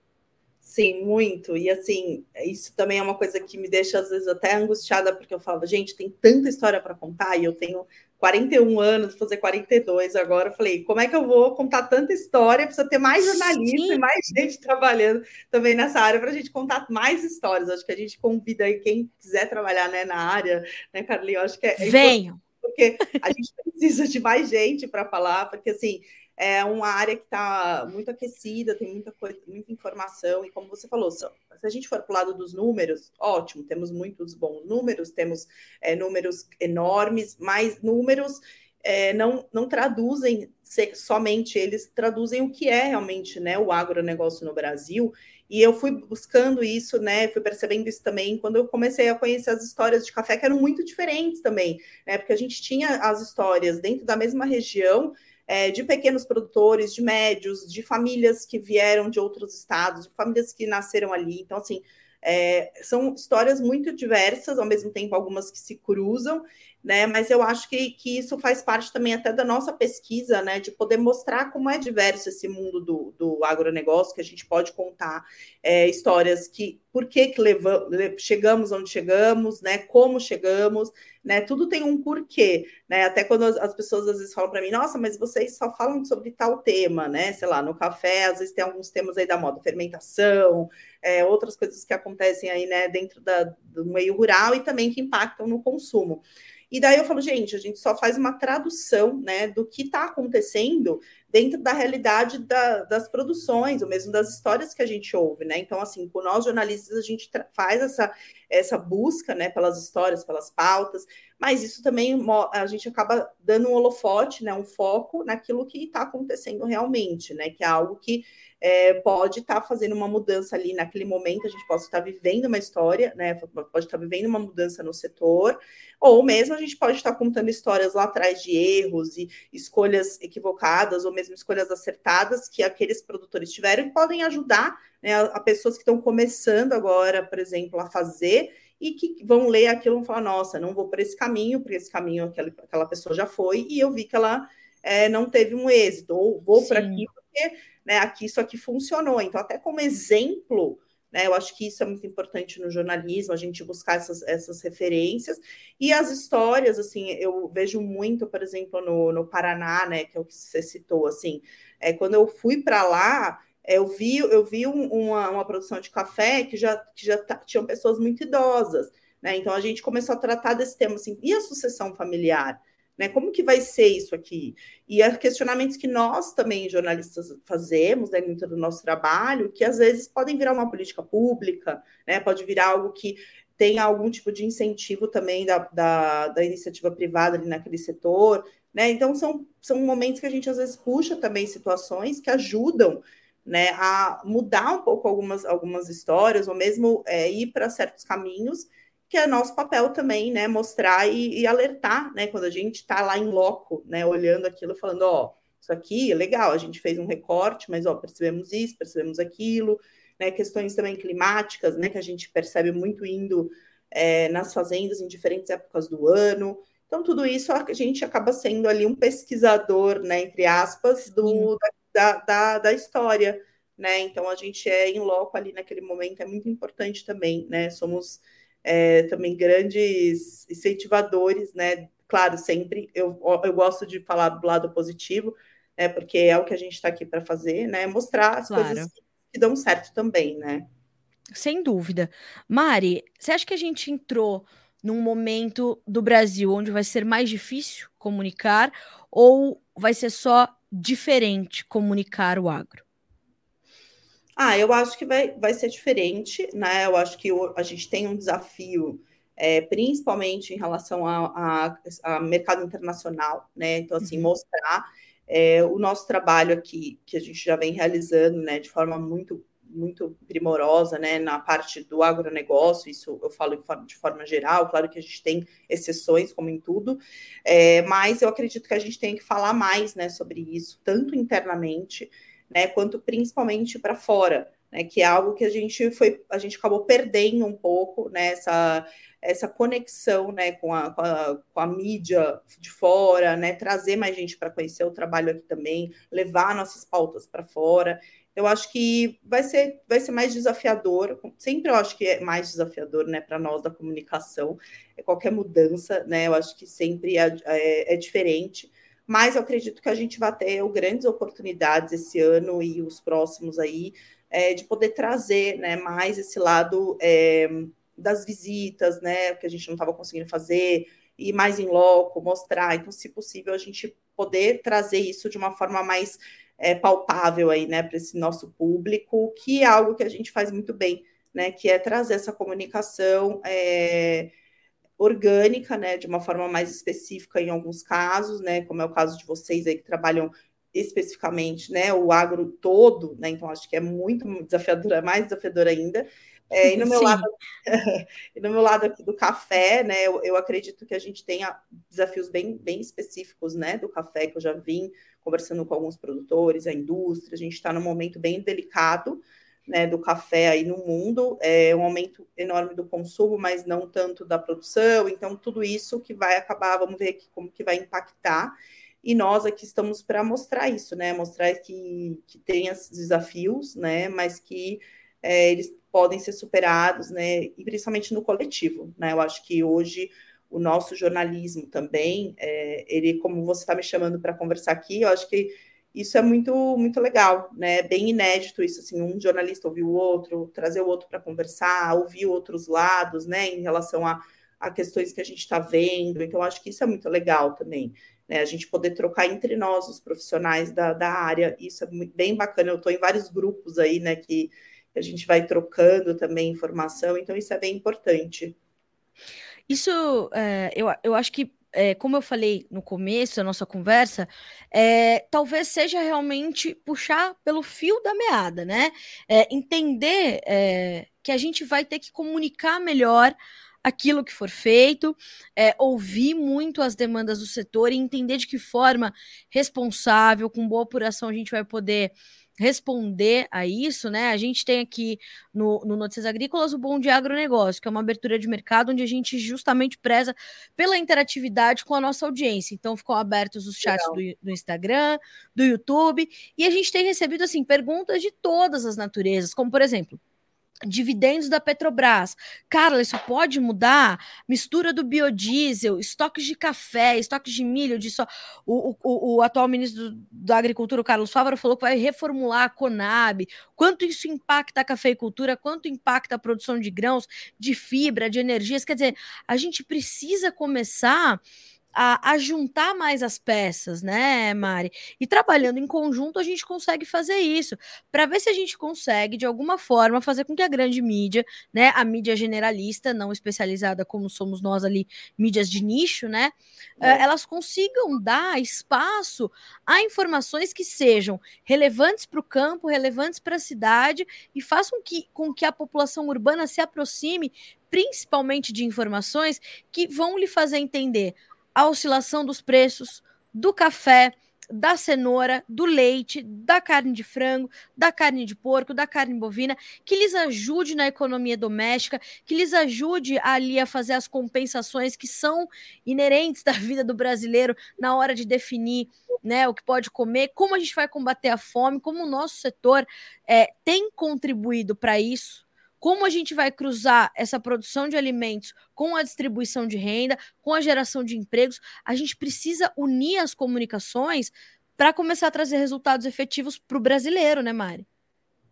Sim, muito. E assim, isso também é uma coisa que me deixa às vezes até angustiada, porque eu falo, gente, tem tanta história para contar e eu tenho 41 anos, fazer 42 agora. Eu falei, como é que eu vou contar tanta história? Precisa ter mais jornalista Sim. e mais gente trabalhando também nessa área para a gente contar mais histórias. Acho que a gente convida aí quem quiser trabalhar né, na área, né, Carlinhos? Acho que é. Venham! Porque a gente precisa de mais gente para falar, porque assim é uma área que está muito aquecida, tem muita coisa, muita informação, e como você falou, se a gente for para o lado dos números, ótimo, temos muitos bons números, temos é, números enormes, mas números é, não, não traduzem somente eles, traduzem o que é realmente né, o agronegócio no Brasil. E eu fui buscando isso, né? Fui percebendo isso também quando eu comecei a conhecer as histórias de café, que eram muito diferentes também, né? Porque a gente tinha as histórias dentro da mesma região, é, de pequenos produtores, de médios, de famílias que vieram de outros estados, de famílias que nasceram ali. Então, assim, é, são histórias muito diversas, ao mesmo tempo algumas que se cruzam, né? Mas eu acho que, que isso faz parte também até da nossa pesquisa, né? De poder mostrar como é diverso esse mundo do, do agronegócio, que a gente pode contar é, histórias que por que, que levamos, chegamos onde chegamos, né? Como chegamos, né? Tudo tem um porquê, né? Até quando as, as pessoas às vezes falam para mim, nossa, mas vocês só falam sobre tal tema, né? Sei lá, no café, às vezes tem alguns temas aí da moda, fermentação, é, outras coisas que acontecem aí, né, dentro da, do meio rural e também que impactam no consumo. E daí eu falo, gente, a gente só faz uma tradução, né, do que está acontecendo, dentro da realidade da, das produções, ou mesmo das histórias que a gente ouve, né? Então, assim, com nós jornalistas, a gente faz essa, essa busca, né, pelas histórias, pelas pautas, mas isso também a gente acaba dando um holofote, né, um foco naquilo que está acontecendo realmente, né? Que é algo que é, pode estar tá fazendo uma mudança ali naquele momento, a gente pode estar tá vivendo uma história, né? Pode estar tá vivendo uma mudança no setor, ou mesmo a gente pode estar tá contando histórias lá atrás de erros e escolhas equivocadas, ou mesmo escolhas acertadas que aqueles produtores tiveram e podem ajudar né, a, a pessoas que estão começando agora, por exemplo, a fazer e que vão ler aquilo e vão falar: nossa, não vou por esse caminho, porque esse caminho aquela, aquela pessoa já foi, e eu vi que ela é, não teve um êxito, ou vou para aqui porque né, aqui isso aqui funcionou. Então, até como exemplo, né, eu acho que isso é muito importante no jornalismo, a gente buscar essas, essas referências. E as histórias, assim, eu vejo muito, por exemplo, no, no Paraná, né, que é o que você citou, assim, é, quando eu fui para lá, é, eu vi, eu vi um, uma, uma produção de café que já, que já tinham pessoas muito idosas, né? Então a gente começou a tratar desse tema assim, e a sucessão familiar? Né? Como que vai ser isso aqui? E há questionamentos que nós também, jornalistas, fazemos né, dentro do nosso trabalho, que às vezes podem virar uma política pública, né? pode virar algo que tem algum tipo de incentivo também da, da, da iniciativa privada ali naquele setor. Né? Então, são, são momentos que a gente às vezes puxa também situações que ajudam né, a mudar um pouco algumas, algumas histórias, ou mesmo é, ir para certos caminhos que é nosso papel também, né, mostrar e, e alertar, né, quando a gente está lá em loco, né, olhando aquilo, falando, ó, isso aqui é legal, a gente fez um recorte, mas ó, percebemos isso, percebemos aquilo, né, questões também climáticas, né, que a gente percebe muito indo é, nas fazendas em diferentes épocas do ano. Então, tudo isso a gente acaba sendo ali um pesquisador, né, entre aspas, do, da, da, da história, né? Então, a gente é em loco ali naquele momento, é muito importante também, né? Somos é, também grandes incentivadores, né? Claro, sempre eu, eu gosto de falar do lado positivo, né? Porque é o que a gente está aqui para fazer, né? Mostrar as claro. coisas que, que dão certo também, né? Sem dúvida. Mari, você acha que a gente entrou num momento do Brasil onde vai ser mais difícil comunicar ou vai ser só diferente comunicar o agro? Ah, eu acho que vai, vai ser diferente, né? Eu acho que a gente tem um desafio, é, principalmente em relação a, a, a, mercado internacional, né? Então, assim, uhum. mostrar é, o nosso trabalho aqui, que a gente já vem realizando, né, de forma muito muito primorosa, né, na parte do agronegócio, isso eu falo de forma, de forma geral, claro que a gente tem exceções, como em tudo, é, mas eu acredito que a gente tem que falar mais, né, sobre isso, tanto internamente, né, quanto principalmente para fora, né, que é algo que a gente foi, a gente acabou perdendo um pouco, né, essa, essa conexão, né, com a, com a, com a mídia de fora, né, trazer mais gente para conhecer o trabalho aqui também, levar nossas pautas para fora, eu acho que vai ser, vai ser mais desafiador. Sempre eu acho que é mais desafiador, né, para nós da comunicação. É qualquer mudança, né? Eu acho que sempre é, é, é, diferente. Mas eu acredito que a gente vai ter grandes oportunidades esse ano e os próximos aí é, de poder trazer, né, mais esse lado é, das visitas, né, que a gente não estava conseguindo fazer e mais em loco, mostrar. Então, se possível, a gente poder trazer isso de uma forma mais é, palpável aí, né, para esse nosso público, que é algo que a gente faz muito bem, né, que é trazer essa comunicação é, orgânica, né, de uma forma mais específica em alguns casos, né, como é o caso de vocês aí que trabalham especificamente, né, o agro todo, né, então acho que é muito desafiador, é mais desafiador ainda, é, e, no meu lado, e no meu lado aqui do café, né, eu, eu, acredito que a gente tenha desafios bem, bem específicos, né, do café, que eu já vim conversando com alguns produtores, a indústria, a gente está num momento bem delicado, né, do café aí no mundo, é um aumento enorme do consumo, mas não tanto da produção, então tudo isso que vai acabar, vamos ver aqui como que vai impactar, e nós aqui estamos para mostrar isso, né, mostrar que, que tem esses desafios, né, mas que é, eles podem ser superados, né, e principalmente no coletivo, né, eu acho que hoje o nosso jornalismo também, é, ele, como você está me chamando para conversar aqui, eu acho que isso é muito, muito legal, né, bem inédito isso, assim, um jornalista ouvir o outro, trazer o outro para conversar, ouvir outros lados, né, em relação a, a questões que a gente está vendo. Então, acho que isso é muito legal também. Né? A gente poder trocar entre nós, os profissionais da, da área, isso é bem bacana. Eu estou em vários grupos aí, né, que a gente vai trocando também informação, então isso é bem importante. Isso, é, eu, eu acho que é, como eu falei no começo da nossa conversa, é, talvez seja realmente puxar pelo fio da meada, né? É, entender é, que a gente vai ter que comunicar melhor aquilo que for feito, é, ouvir muito as demandas do setor e entender de que forma responsável, com boa apuração, a gente vai poder responder a isso, né? A gente tem aqui no, no Notícias Agrícolas o Bom de Agronegócio, que é uma abertura de mercado onde a gente justamente preza pela interatividade com a nossa audiência. Então, ficam abertos os chats do, do, Instagram, do YouTube, e a gente tem recebido assim perguntas de todas as naturezas, como por exemplo dividendos da Petrobras. Carla, isso pode mudar? Mistura do biodiesel, estoques de café, estoques de milho, de só. O, o, o atual ministro da Agricultura, o Carlos Fávaro, falou que vai reformular a Conab. Quanto isso impacta a cafeicultura? Quanto impacta a produção de grãos, de fibra, de energias? Quer dizer, a gente precisa começar a, a, juntar mais as peças, né, Mari? E trabalhando em conjunto, a gente consegue fazer isso, para ver se a gente consegue, de alguma forma, fazer com que a grande mídia, né, a mídia generalista, não especializada como somos nós ali, mídias de nicho, né, é. elas consigam dar espaço a informações que sejam relevantes para o campo, relevantes para a cidade e façam que, com que a população urbana se aproxime principalmente de informações que vão lhe fazer entender a oscilação dos preços do café, da cenoura, do leite, da carne de frango, da carne de porco, da carne bovina, que lhes ajude na economia doméstica, que lhes ajude ali a fazer as compensações que são inerentes da vida do brasileiro na hora de definir né, o que pode comer, como a gente vai combater a fome, como o nosso setor é, tem contribuído para isso como a gente vai cruzar essa produção de alimentos com a distribuição de renda, com a geração de empregos. A gente precisa unir as comunicações para começar a trazer resultados efetivos para o brasileiro, né, Mari?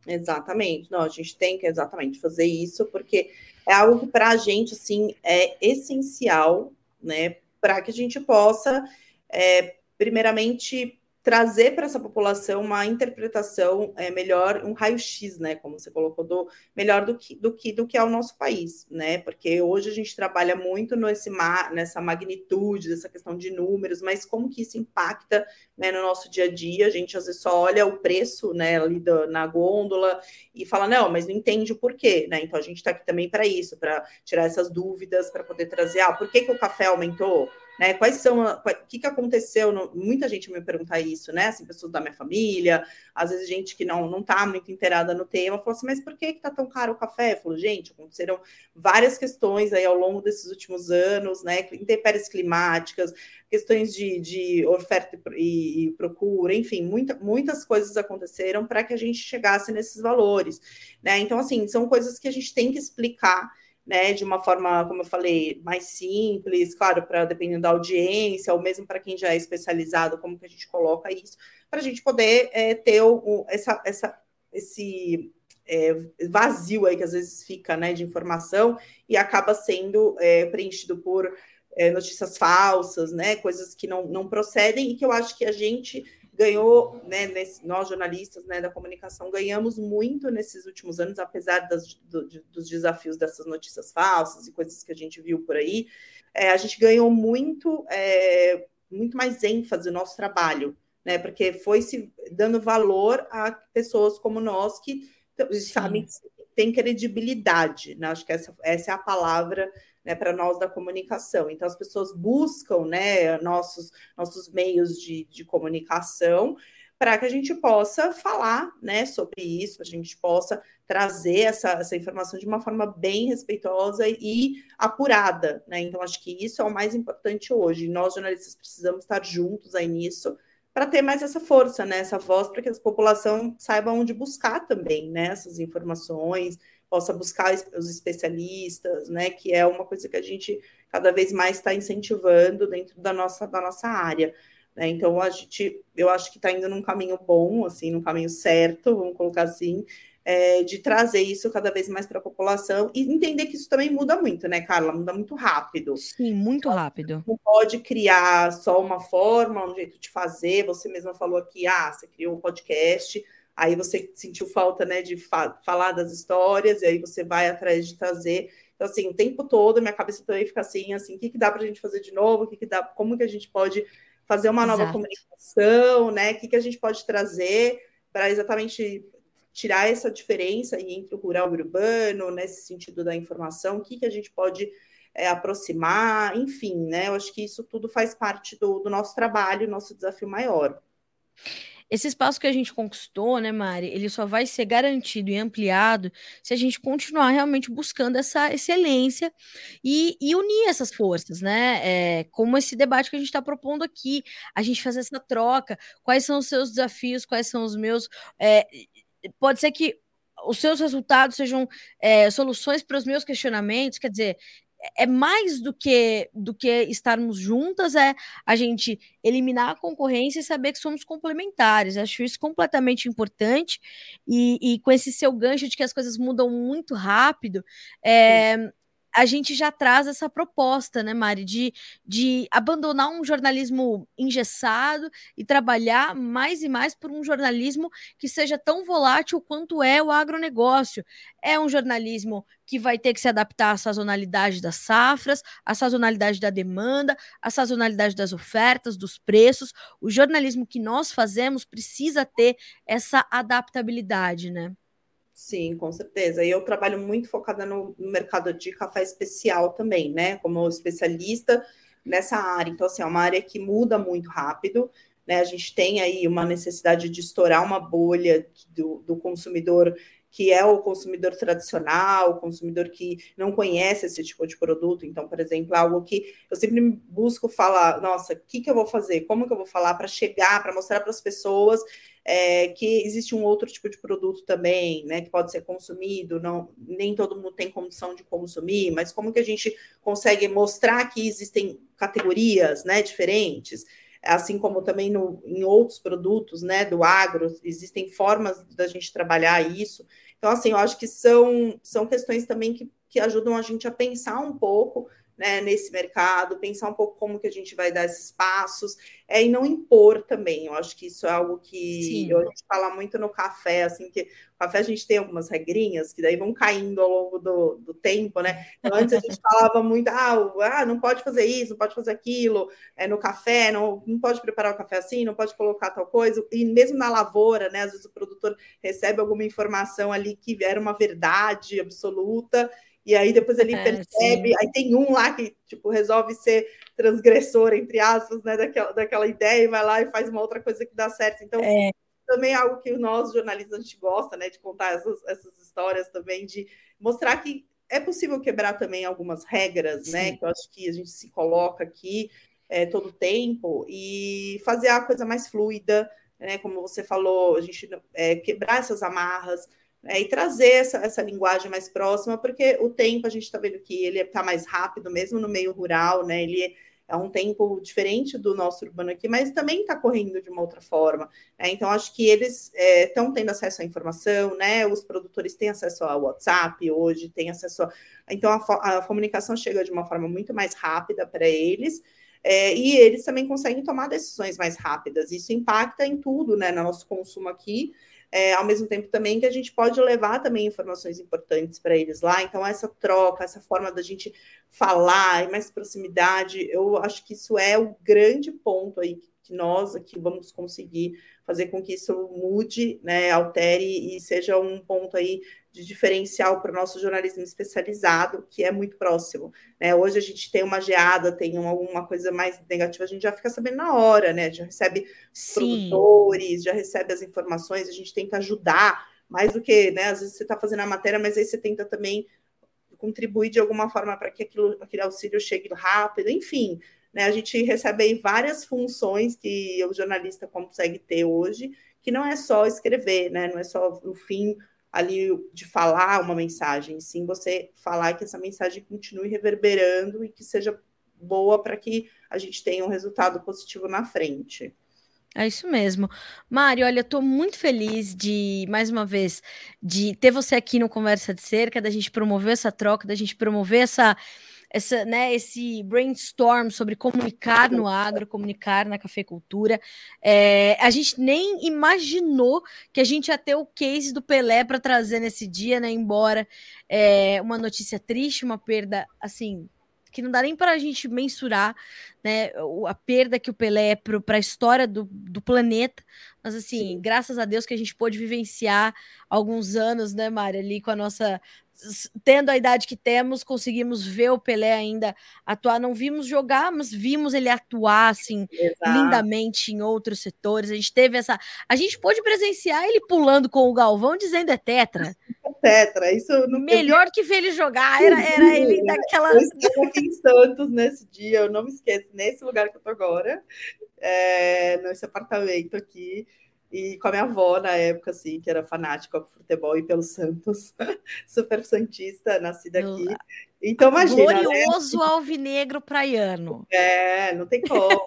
Exatamente. Não, a gente tem que exatamente fazer isso, porque é algo que para a gente assim é essencial, né, para que a gente possa, é, primeiramente, trazer para essa população uma interpretação é, melhor, um raio-x, né, como você colocou, do, melhor do que, do que do que é o nosso país, né? Porque hoje a gente trabalha muito nesse, nessa magnitude, dessa questão de números, mas como que isso impacta né, no nosso dia a dia? A gente às vezes só olha o preço né, ali do, na gôndola e fala, não, mas não entende o porquê, né? Então a gente está aqui também para isso, para tirar essas dúvidas, para poder trazer, ah, por que, que o café aumentou? Né? Quais são, o que, que aconteceu? No, muita gente me pergunta isso, né? Assim, pessoas da minha família, às vezes gente que não não está muito inteirada no tema, falou assim, mas por que que tá tão caro o café? Eu falo, gente, aconteceram várias questões aí ao longo desses últimos anos, né? Intempéries climáticas, questões de, de oferta e, e procura, enfim, muita, muitas coisas aconteceram para que a gente chegasse nesses valores, né? Então, assim, são coisas que a gente tem que explicar né, de uma forma, como eu falei, mais simples, claro, para dependendo da audiência, ou mesmo para quem já é especializado, como que a gente coloca isso, para a gente poder é, ter o, essa, essa, esse é, vazio aí que às vezes fica, né, de informação e acaba sendo é, preenchido por é, notícias falsas, né, coisas que não, não procedem e que eu acho que a gente ganhou, né, nesse, nós jornalistas né, da comunicação ganhamos muito nesses últimos anos, apesar das, do, dos desafios dessas notícias falsas e coisas que a gente viu por aí, é, a gente ganhou muito, é, muito mais ênfase no nosso trabalho, né, porque foi se dando valor a pessoas como nós que sabem que tem credibilidade, né? acho que essa, essa é a palavra né, para nós da comunicação. Então, as pessoas buscam né, nossos, nossos meios de, de comunicação para que a gente possa falar né, sobre isso, a gente possa trazer essa, essa informação de uma forma bem respeitosa e apurada. Né? Então, acho que isso é o mais importante hoje. Nós, jornalistas, precisamos estar juntos aí nisso para ter mais essa força, né, essa voz, para que a população saiba onde buscar também né, essas informações, possa buscar os especialistas, né? Que é uma coisa que a gente cada vez mais está incentivando dentro da nossa, da nossa área. Né? Então a gente, eu acho que está indo num caminho bom, assim, num caminho certo, vamos colocar assim, é, de trazer isso cada vez mais para a população e entender que isso também muda muito, né, Carla? Muda muito rápido. Sim, muito rápido. Não pode criar só uma forma, um jeito de fazer. Você mesma falou aqui, ah, você criou um podcast, aí você sentiu falta, né, de fa falar das histórias, e aí você vai atrás de trazer. Então, assim, o tempo todo, minha cabeça também fica assim, assim, o que, que dá para a gente fazer de novo? O que, que dá, como que a gente pode fazer uma Exato. nova comunicação, né? O que, que a gente pode trazer para exatamente tirar essa diferença entre o rural e o urbano, nesse sentido da informação, o que, que a gente pode é, aproximar, enfim, né? Eu acho que isso tudo faz parte do, do nosso trabalho, nosso desafio maior. Esse espaço que a gente conquistou, né, Mari, ele só vai ser garantido e ampliado se a gente continuar realmente buscando essa excelência e, e unir essas forças, né? É, como esse debate que a gente está propondo aqui, a gente fazer essa troca, quais são os seus desafios, quais são os meus. É, pode ser que os seus resultados sejam é, soluções para os meus questionamentos, quer dizer, é mais do que do que estarmos juntas, é a gente eliminar a concorrência e saber que somos complementares. Acho isso completamente importante. E, e com esse seu gancho de que as coisas mudam muito rápido, é, a gente já traz essa proposta, né, Mari, de, de abandonar um jornalismo engessado e trabalhar mais e mais por um jornalismo que seja tão volátil quanto é o agronegócio. É um jornalismo que vai ter que se adaptar à sazonalidade das safras, à sazonalidade da demanda, à sazonalidade das ofertas, dos preços. O jornalismo que nós fazemos precisa ter essa adaptabilidade, né? Sim, com certeza. E eu trabalho muito focada no, mercado de café especial também, né? Como especialista nessa área. Então, assim, é uma área que muda muito rápido. Né? A gente tem aí uma necessidade de estourar uma bolha do, do consumidor que é o consumidor tradicional, o consumidor que não conhece esse tipo de produto. Então, por exemplo, algo que eu sempre busco falar, nossa, o que, que eu vou fazer? Como que eu vou falar para chegar, para mostrar para as pessoas é, que existe um outro tipo de produto também, né, que pode ser consumido, não, nem todo mundo tem condição de consumir, mas como que a gente consegue mostrar que existem categorias, né, diferentes, assim como também no, em outros produtos, né, do agro, existem formas da gente trabalhar isso. Então, assim, eu acho que são, são questões também que, que ajudam a gente a pensar um pouco né, nesse mercado, pensar um pouco como que a gente vai dar esses passos, é, e não impor também. Eu acho que isso é algo que eu, a gente fala muito no café, assim, que o café a gente tem algumas regrinhas que daí vão caindo ao longo do, do tempo, né? Então, antes a gente falava muito, ah, ah, não pode fazer isso, não pode fazer aquilo, é, no café, não, não pode preparar o café assim, não pode colocar tal coisa, e mesmo na lavoura, né? Às vezes o produtor recebe alguma informação ali que era uma verdade absoluta, e aí depois ele é, percebe, sim. aí tem um lá que tipo resolve ser transgressor, entre aspas, né, daquela, daquela ideia e vai lá e faz uma outra coisa que dá certo. Então, é. também é algo que nós, jornalistas, a gente gosta, né, de contar essas, essas histórias também, de mostrar que é possível quebrar também algumas regras, né, sim. né, que eu acho que a gente se coloca aqui é, todo tempo e fazer a coisa mais fluida, né, como você falou, a gente é, quebrar essas amarras, é, e trazer essa, essa linguagem mais próxima, porque o tempo a gente está vendo que ele está mais rápido, mesmo no meio rural, né? Ele é um tempo diferente do nosso urbano aqui, mas também está correndo de uma outra forma. Né? Então, acho que eles estão é, tendo acesso à informação, né? Os produtores têm acesso ao WhatsApp hoje, têm acesso a. Então, a, a comunicação chega de uma forma muito mais rápida para eles. É, e eles também conseguem tomar decisões mais rápidas. Isso impacta em tudo, né, no nosso consumo aqui é, ao mesmo tempo também que a gente pode levar também informações importantes para eles lá. Então, essa troca, essa forma da gente falar e mais proximidade, eu acho que isso é o grande ponto aí que nós aqui vamos conseguir fazer com que isso mude, né, altere e seja um ponto aí de diferencial para o nosso jornalismo especializado, que é muito próximo. Né? Hoje a gente tem uma geada, tem alguma coisa mais negativa, a gente já fica sabendo na hora, né? Já recebe Sim. produtores, já recebe as informações, a gente tenta ajudar, mais do que, né? Às vezes você está fazendo a matéria, mas aí você tenta também contribuir de alguma forma para que aquilo, aquele auxílio chegue rápido, enfim. Né, a gente recebe aí várias funções que o jornalista consegue ter hoje, que não é só escrever, né? Não é só no fim ali de falar uma mensagem, sim você falar que essa mensagem continue reverberando e que seja boa para que a gente tenha um resultado positivo na frente. É isso mesmo. Mário, olha, eu muito feliz de, mais uma vez, de ter você aqui no Conversa de Cerca, da gente promover essa troca, da gente promover essa, essa, né, esse brainstorm sobre comunicar no agro, comunicar na cafeicultura. É, a gente nem imaginou que a gente ia ter o case do Pelé para trazer nesse dia, né? Embora é, uma notícia triste, uma perda assim que não dá nem para a gente mensurar né, a perda que o Pelé é para a história do, do planeta. Mas, assim, Sim. graças a Deus que a gente pôde vivenciar alguns anos, né, Mari, ali com a nossa tendo a idade que temos, conseguimos ver o Pelé ainda atuar. Não vimos jogar, mas vimos ele atuar assim Exato. lindamente em outros setores. A gente teve essa. A gente pôde presenciar ele pulando com o Galvão dizendo é tetra. tetra, isso não Melhor que ver ele jogar era, era ele daquela. Eu estava aqui em Santos nesse dia, eu não me esqueço, nesse lugar que eu tô agora, é, nesse apartamento aqui e com a minha avó na época, assim, que era fanática por futebol e pelo Santos, super santista, nascida aqui. Então, imagina. Né? Glorioso né? alvinegro praiano. É, não tem como.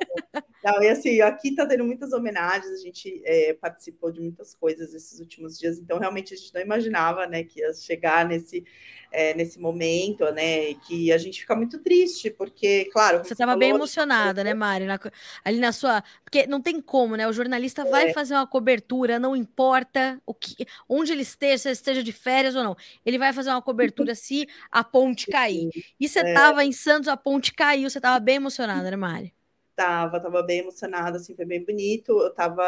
não, e assim, aqui tá tendo muitas homenagens, a gente é, participou de muitas coisas esses últimos dias, então realmente a gente não imaginava, né, que ia chegar nesse, é, nesse momento, né? Que a gente fica muito triste, porque, claro. Você estava bem emocionada, né, Mari? Na, ali na sua. Porque não tem como, né? O jornalista é. vai fazer uma cobertura, não importa o que, onde ele esteja, se ele esteja de férias ou não. Ele vai fazer uma cobertura se a ponte cair. E você estava é. em Santos, a ponte caiu, você estava bem emocionada, né, Mari? Tava, tava bem emocionada, assim, foi bem bonito. Eu tava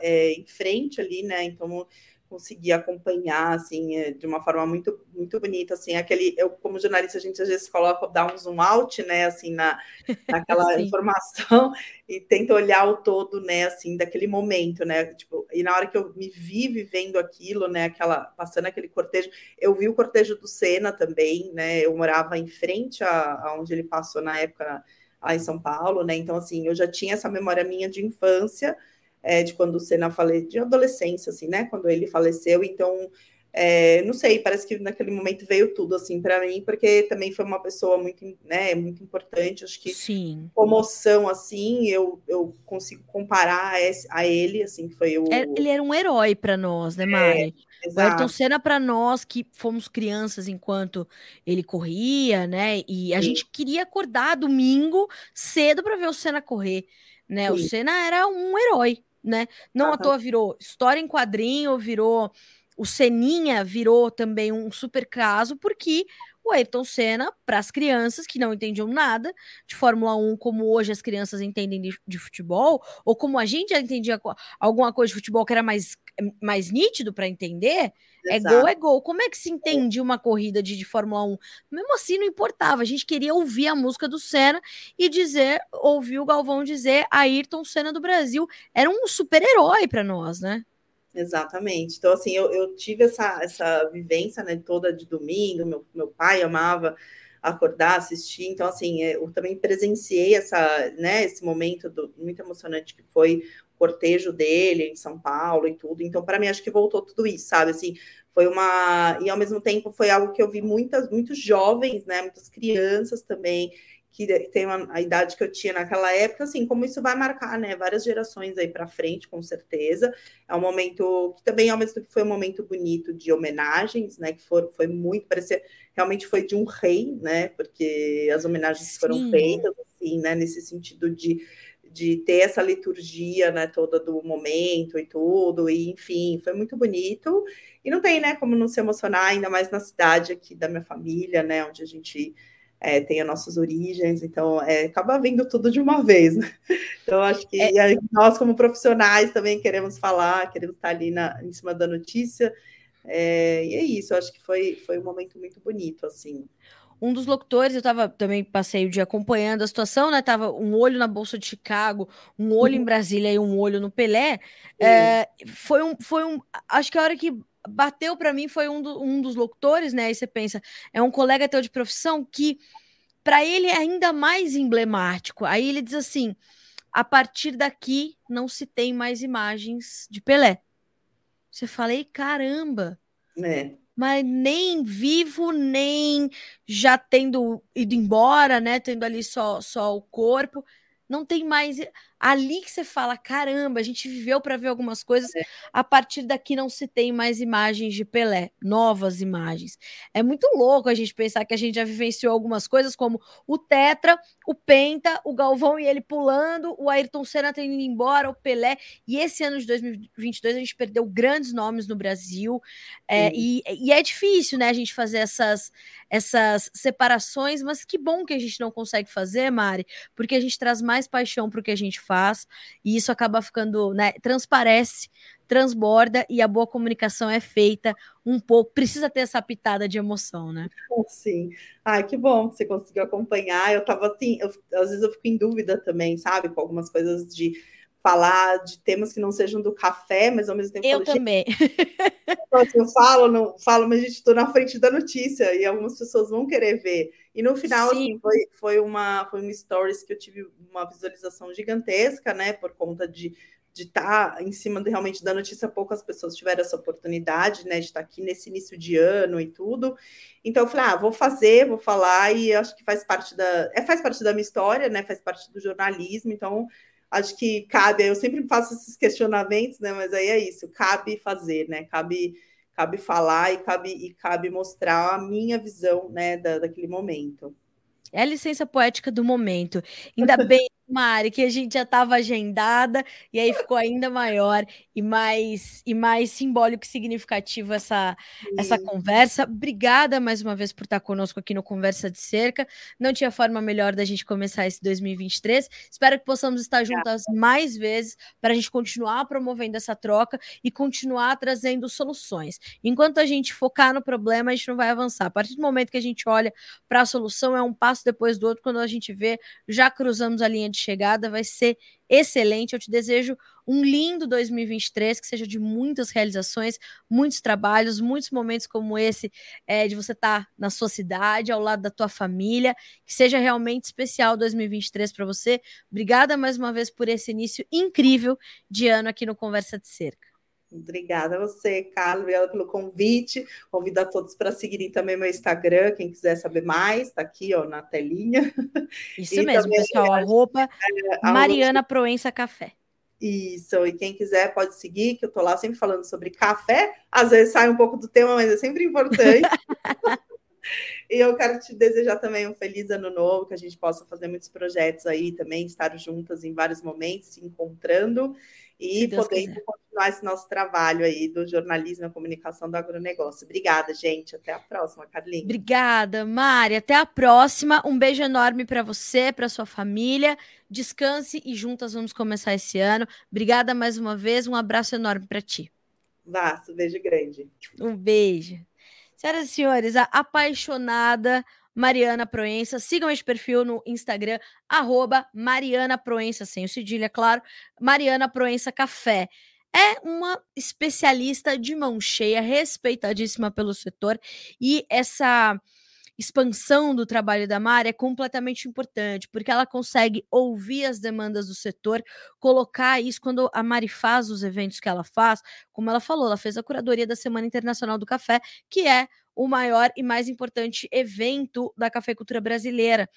é, em frente ali, né? Então conseguir acompanhar assim é, de uma forma muito muito bonita assim aquele eu como jornalista a gente às vezes coloca dá um zoom out né assim na naquela informação e tenta olhar o todo né assim daquele momento né tipo e na hora que eu me vi vivendo aquilo né aquela passando aquele cortejo eu vi o cortejo do Senna também né eu morava em frente a, a onde ele passou na época lá em São Paulo né então assim eu já tinha essa memória minha de infância é, de quando o Senna falei de adolescência, assim, né? Quando ele faleceu, então é, não sei, parece que naquele momento veio tudo assim para mim, porque também foi uma pessoa muito, né, muito importante. Acho que Sim. comoção assim, eu, eu consigo comparar a, ele, assim, foi o. É, ele era um herói para nós, né, Mari? É, o Ayrton Senna para nós que fomos crianças enquanto ele corria, né? E a Sim. gente queria acordar domingo cedo para ver o Senna correr, né? Sim. O Senna era um herói, né? Não uhum. à toa virou história em quadrinho, virou o Seninha virou também um super caso, porque o Ayrton Senna, para as crianças que não entendiam nada de Fórmula 1, como hoje as crianças entendem de, de, futebol, ou como a gente já entendia alguma coisa de futebol que era mais, mais nítido para entender, é Exato. é gol, é gol. Como é que se entende uma corrida de, de Fórmula 1? Mesmo assim, não importava. A gente queria ouvir a música do Senna e dizer, ouvir o Galvão dizer Ayrton Senna do Brasil. Era um super-herói para nós, né? Exatamente. Então, assim, eu, eu tive essa, essa vivência né, toda de domingo, meu, meu pai amava acordar, assistir, então, assim, é, eu também presenciei essa, né, esse momento do, muito emocionante que foi o cortejo dele em São Paulo e tudo, então, para mim, acho que voltou tudo isso, sabe, assim, foi uma, e ao mesmo tempo foi algo que eu vi muitas, muitos jovens, né, muitas crianças também, que tem uma, a idade que eu tinha naquela época, assim, como isso vai marcar, né, várias gerações aí para frente, com certeza. É um momento que também, ao mesmo tempo, foi um momento bonito de homenagens, né, que for, foi muito, parecia, realmente foi de um rei, né, porque as homenagens Sim. foram feitas, assim, né, nesse sentido de, de ter essa liturgia, né, toda do momento e tudo, e enfim, foi muito bonito. E não tem, né, como não se emocionar, ainda mais na cidade aqui da minha família, né, onde a gente é, tem as nossas origens, então é, acaba vindo tudo de uma vez, né? Então, acho que é. nós, como profissionais, também queremos falar, queremos estar ali na, em cima da notícia, é, e é isso, acho que foi, foi um momento muito bonito, assim. Um dos locutores, eu tava também passei o dia acompanhando a situação, né? Tava um olho na Bolsa de Chicago, um olho em uhum. Brasília e um olho no Pelé. É, foi um, foi um. Acho que a hora que bateu para mim foi um, do, um dos locutores, né? Aí você pensa, é um colega teu de profissão que para ele é ainda mais emblemático. Aí ele diz assim: a partir daqui não se tem mais imagens de Pelé. Você falei, caramba. É. Mas nem vivo, nem já tendo ido embora, né? Tendo ali só, só o corpo. não tem mais ali que você fala, caramba, a gente viveu para ver algumas coisas, é. a partir daqui não se tem mais imagens de Pelé, novas imagens. É muito louco a gente pensar que a gente já vivenciou algumas coisas como o Tetra, o Penta, o Galvão e ele pulando, o Ayrton Senna tendo ido embora, o Pelé, e esse ano de 2022 a gente perdeu grandes nomes no Brasil, é, e, e é difícil, né, a gente fazer essas, essas separações, mas que bom que a gente não consegue fazer, Mari, porque a gente traz mais paixão para o que a gente faz, e isso acaba ficando, né, transparece, transborda e a boa comunicação é feita um pouco, precisa ter essa pitada de emoção, né? Sim. Ai, que bom que você conseguiu acompanhar. Eu tava assim, eu, às vezes eu fico em dúvida também, sabe, com algumas coisas de falar de temas que não sejam do café, mas ao mesmo tempo eu também. Então, assim, eu falo, não falo, mas a gente estou na frente da notícia e algumas pessoas vão querer ver. E no final, assim, foi, foi uma foi uma stories que eu tive uma visualização gigantesca, né, por conta de de estar tá em cima de, realmente da notícia, poucas pessoas tiveram essa oportunidade, né, de estar tá aqui nesse início de ano e tudo. Então eu falei, ah, vou fazer, vou falar e acho que faz parte da, é faz parte da minha história, né, faz parte do jornalismo, então acho que cabe, eu sempre faço esses questionamentos, né? Mas aí é isso, cabe fazer, né? Cabe, cabe falar e cabe, e cabe mostrar a minha visão, né, da, daquele momento. É a licença poética do momento. Ainda bem Mari, que a gente já estava agendada e aí ficou ainda maior e mais e mais simbólico e significativo essa, essa conversa. Obrigada mais uma vez por estar conosco aqui no Conversa de Cerca. Não tinha forma melhor da gente começar esse 2023. Espero que possamos estar juntas mais vezes para a gente continuar promovendo essa troca e continuar trazendo soluções. Enquanto a gente focar no problema, a gente não vai avançar. A partir do momento que a gente olha para a solução, é um passo depois do outro. Quando a gente vê, já cruzamos a linha de de chegada, vai ser excelente. Eu te desejo um lindo 2023, que seja de muitas realizações, muitos trabalhos, muitos momentos como esse, é, de você estar tá na sua cidade, ao lado da tua família, que seja realmente especial 2023 para você. Obrigada mais uma vez por esse início incrível de ano aqui no Conversa de Cerca. Obrigada a você, Carlos. Obrigada pelo convite. Convido a todos para seguirem também meu Instagram. Quem quiser saber mais, está aqui ó, na telinha. Isso e mesmo, pessoal. A roupa é, Mariana Proença Café. Isso, e quem quiser pode seguir, que eu estou lá sempre falando sobre café. Às vezes sai um pouco do tema, mas é sempre importante. e eu quero te desejar também um feliz ano novo, que a gente possa fazer muitos projetos aí também, estar juntas em vários momentos, se encontrando e podendo continuar esse nosso trabalho aí do jornalismo e comunicação do agronegócio. Obrigada, gente. Até a próxima, Carlinhos. Obrigada, Mari. Até a próxima. Um beijo enorme para você, para sua família. Descanse e juntas vamos começar esse ano. Obrigada mais uma vez. Um abraço enorme para ti. Vasto, beijo grande. Um beijo. Senhoras e senhores, a apaixonada Mariana Proença. Sigam este perfil no Instagram, arroba Mariana Proença, sem o cedilha, é claro. Mariana Proença Café. É uma especialista de mão cheia, respeitadíssima pelo setor, e essa expansão do trabalho da Mari é completamente importante, porque ela consegue ouvir as demandas do setor, colocar isso quando a Mari faz os eventos que ela faz, como ela falou, ela fez a curadoria da Semana Internacional do Café, que é o maior e mais importante evento da cafeicultura brasileira.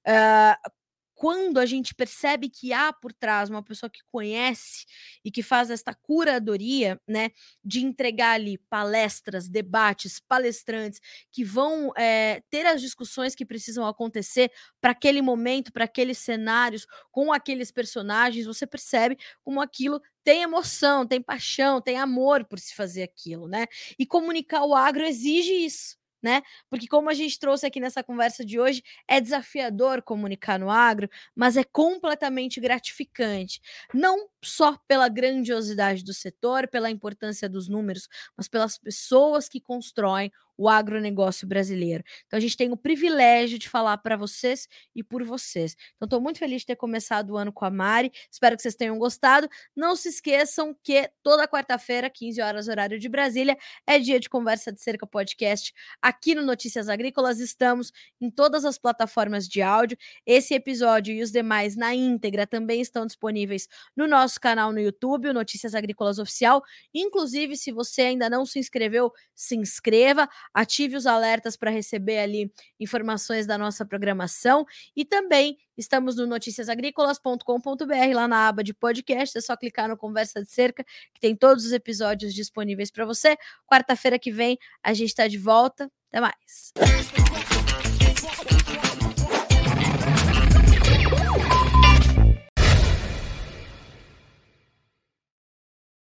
Uh, quando a gente percebe que há por trás uma pessoa que conhece e que faz esta curadoria, né, de entregar ali palestras, debates, palestrantes que vão é, ter as discussões que precisam acontecer para aquele momento, para aqueles cenários, com aqueles personagens, você percebe como aquilo tem emoção, tem paixão, tem amor por se fazer aquilo, né? E comunicar o agro exige isso né? Porque como a gente trouxe aqui nessa conversa de hoje, é desafiador comunicar no agro, mas é completamente gratificante, não só pela grandiosidade do setor, pela importância dos números, mas pelas pessoas que constroem o agronegócio brasileiro. Então a gente tem o privilégio de falar para vocês e por vocês. Então estou muito feliz de ter começado o ano com a Mari. Espero que vocês tenham gostado. Não se esqueçam que toda quarta-feira, 15 horas horário de Brasília, é dia de conversa de cerca podcast aqui no Notícias Agrícolas. Estamos em todas as plataformas de áudio. Esse episódio e os demais na íntegra também estão disponíveis no nosso canal no YouTube, o Notícias Agrícolas Oficial. Inclusive, se você ainda não se inscreveu, se inscreva ative os alertas para receber ali informações da nossa programação e também estamos no noticiasagricolas.com.br, lá na aba de podcast, é só clicar no Conversa de Cerca, que tem todos os episódios disponíveis para você. Quarta-feira que vem a gente está de volta. Até mais.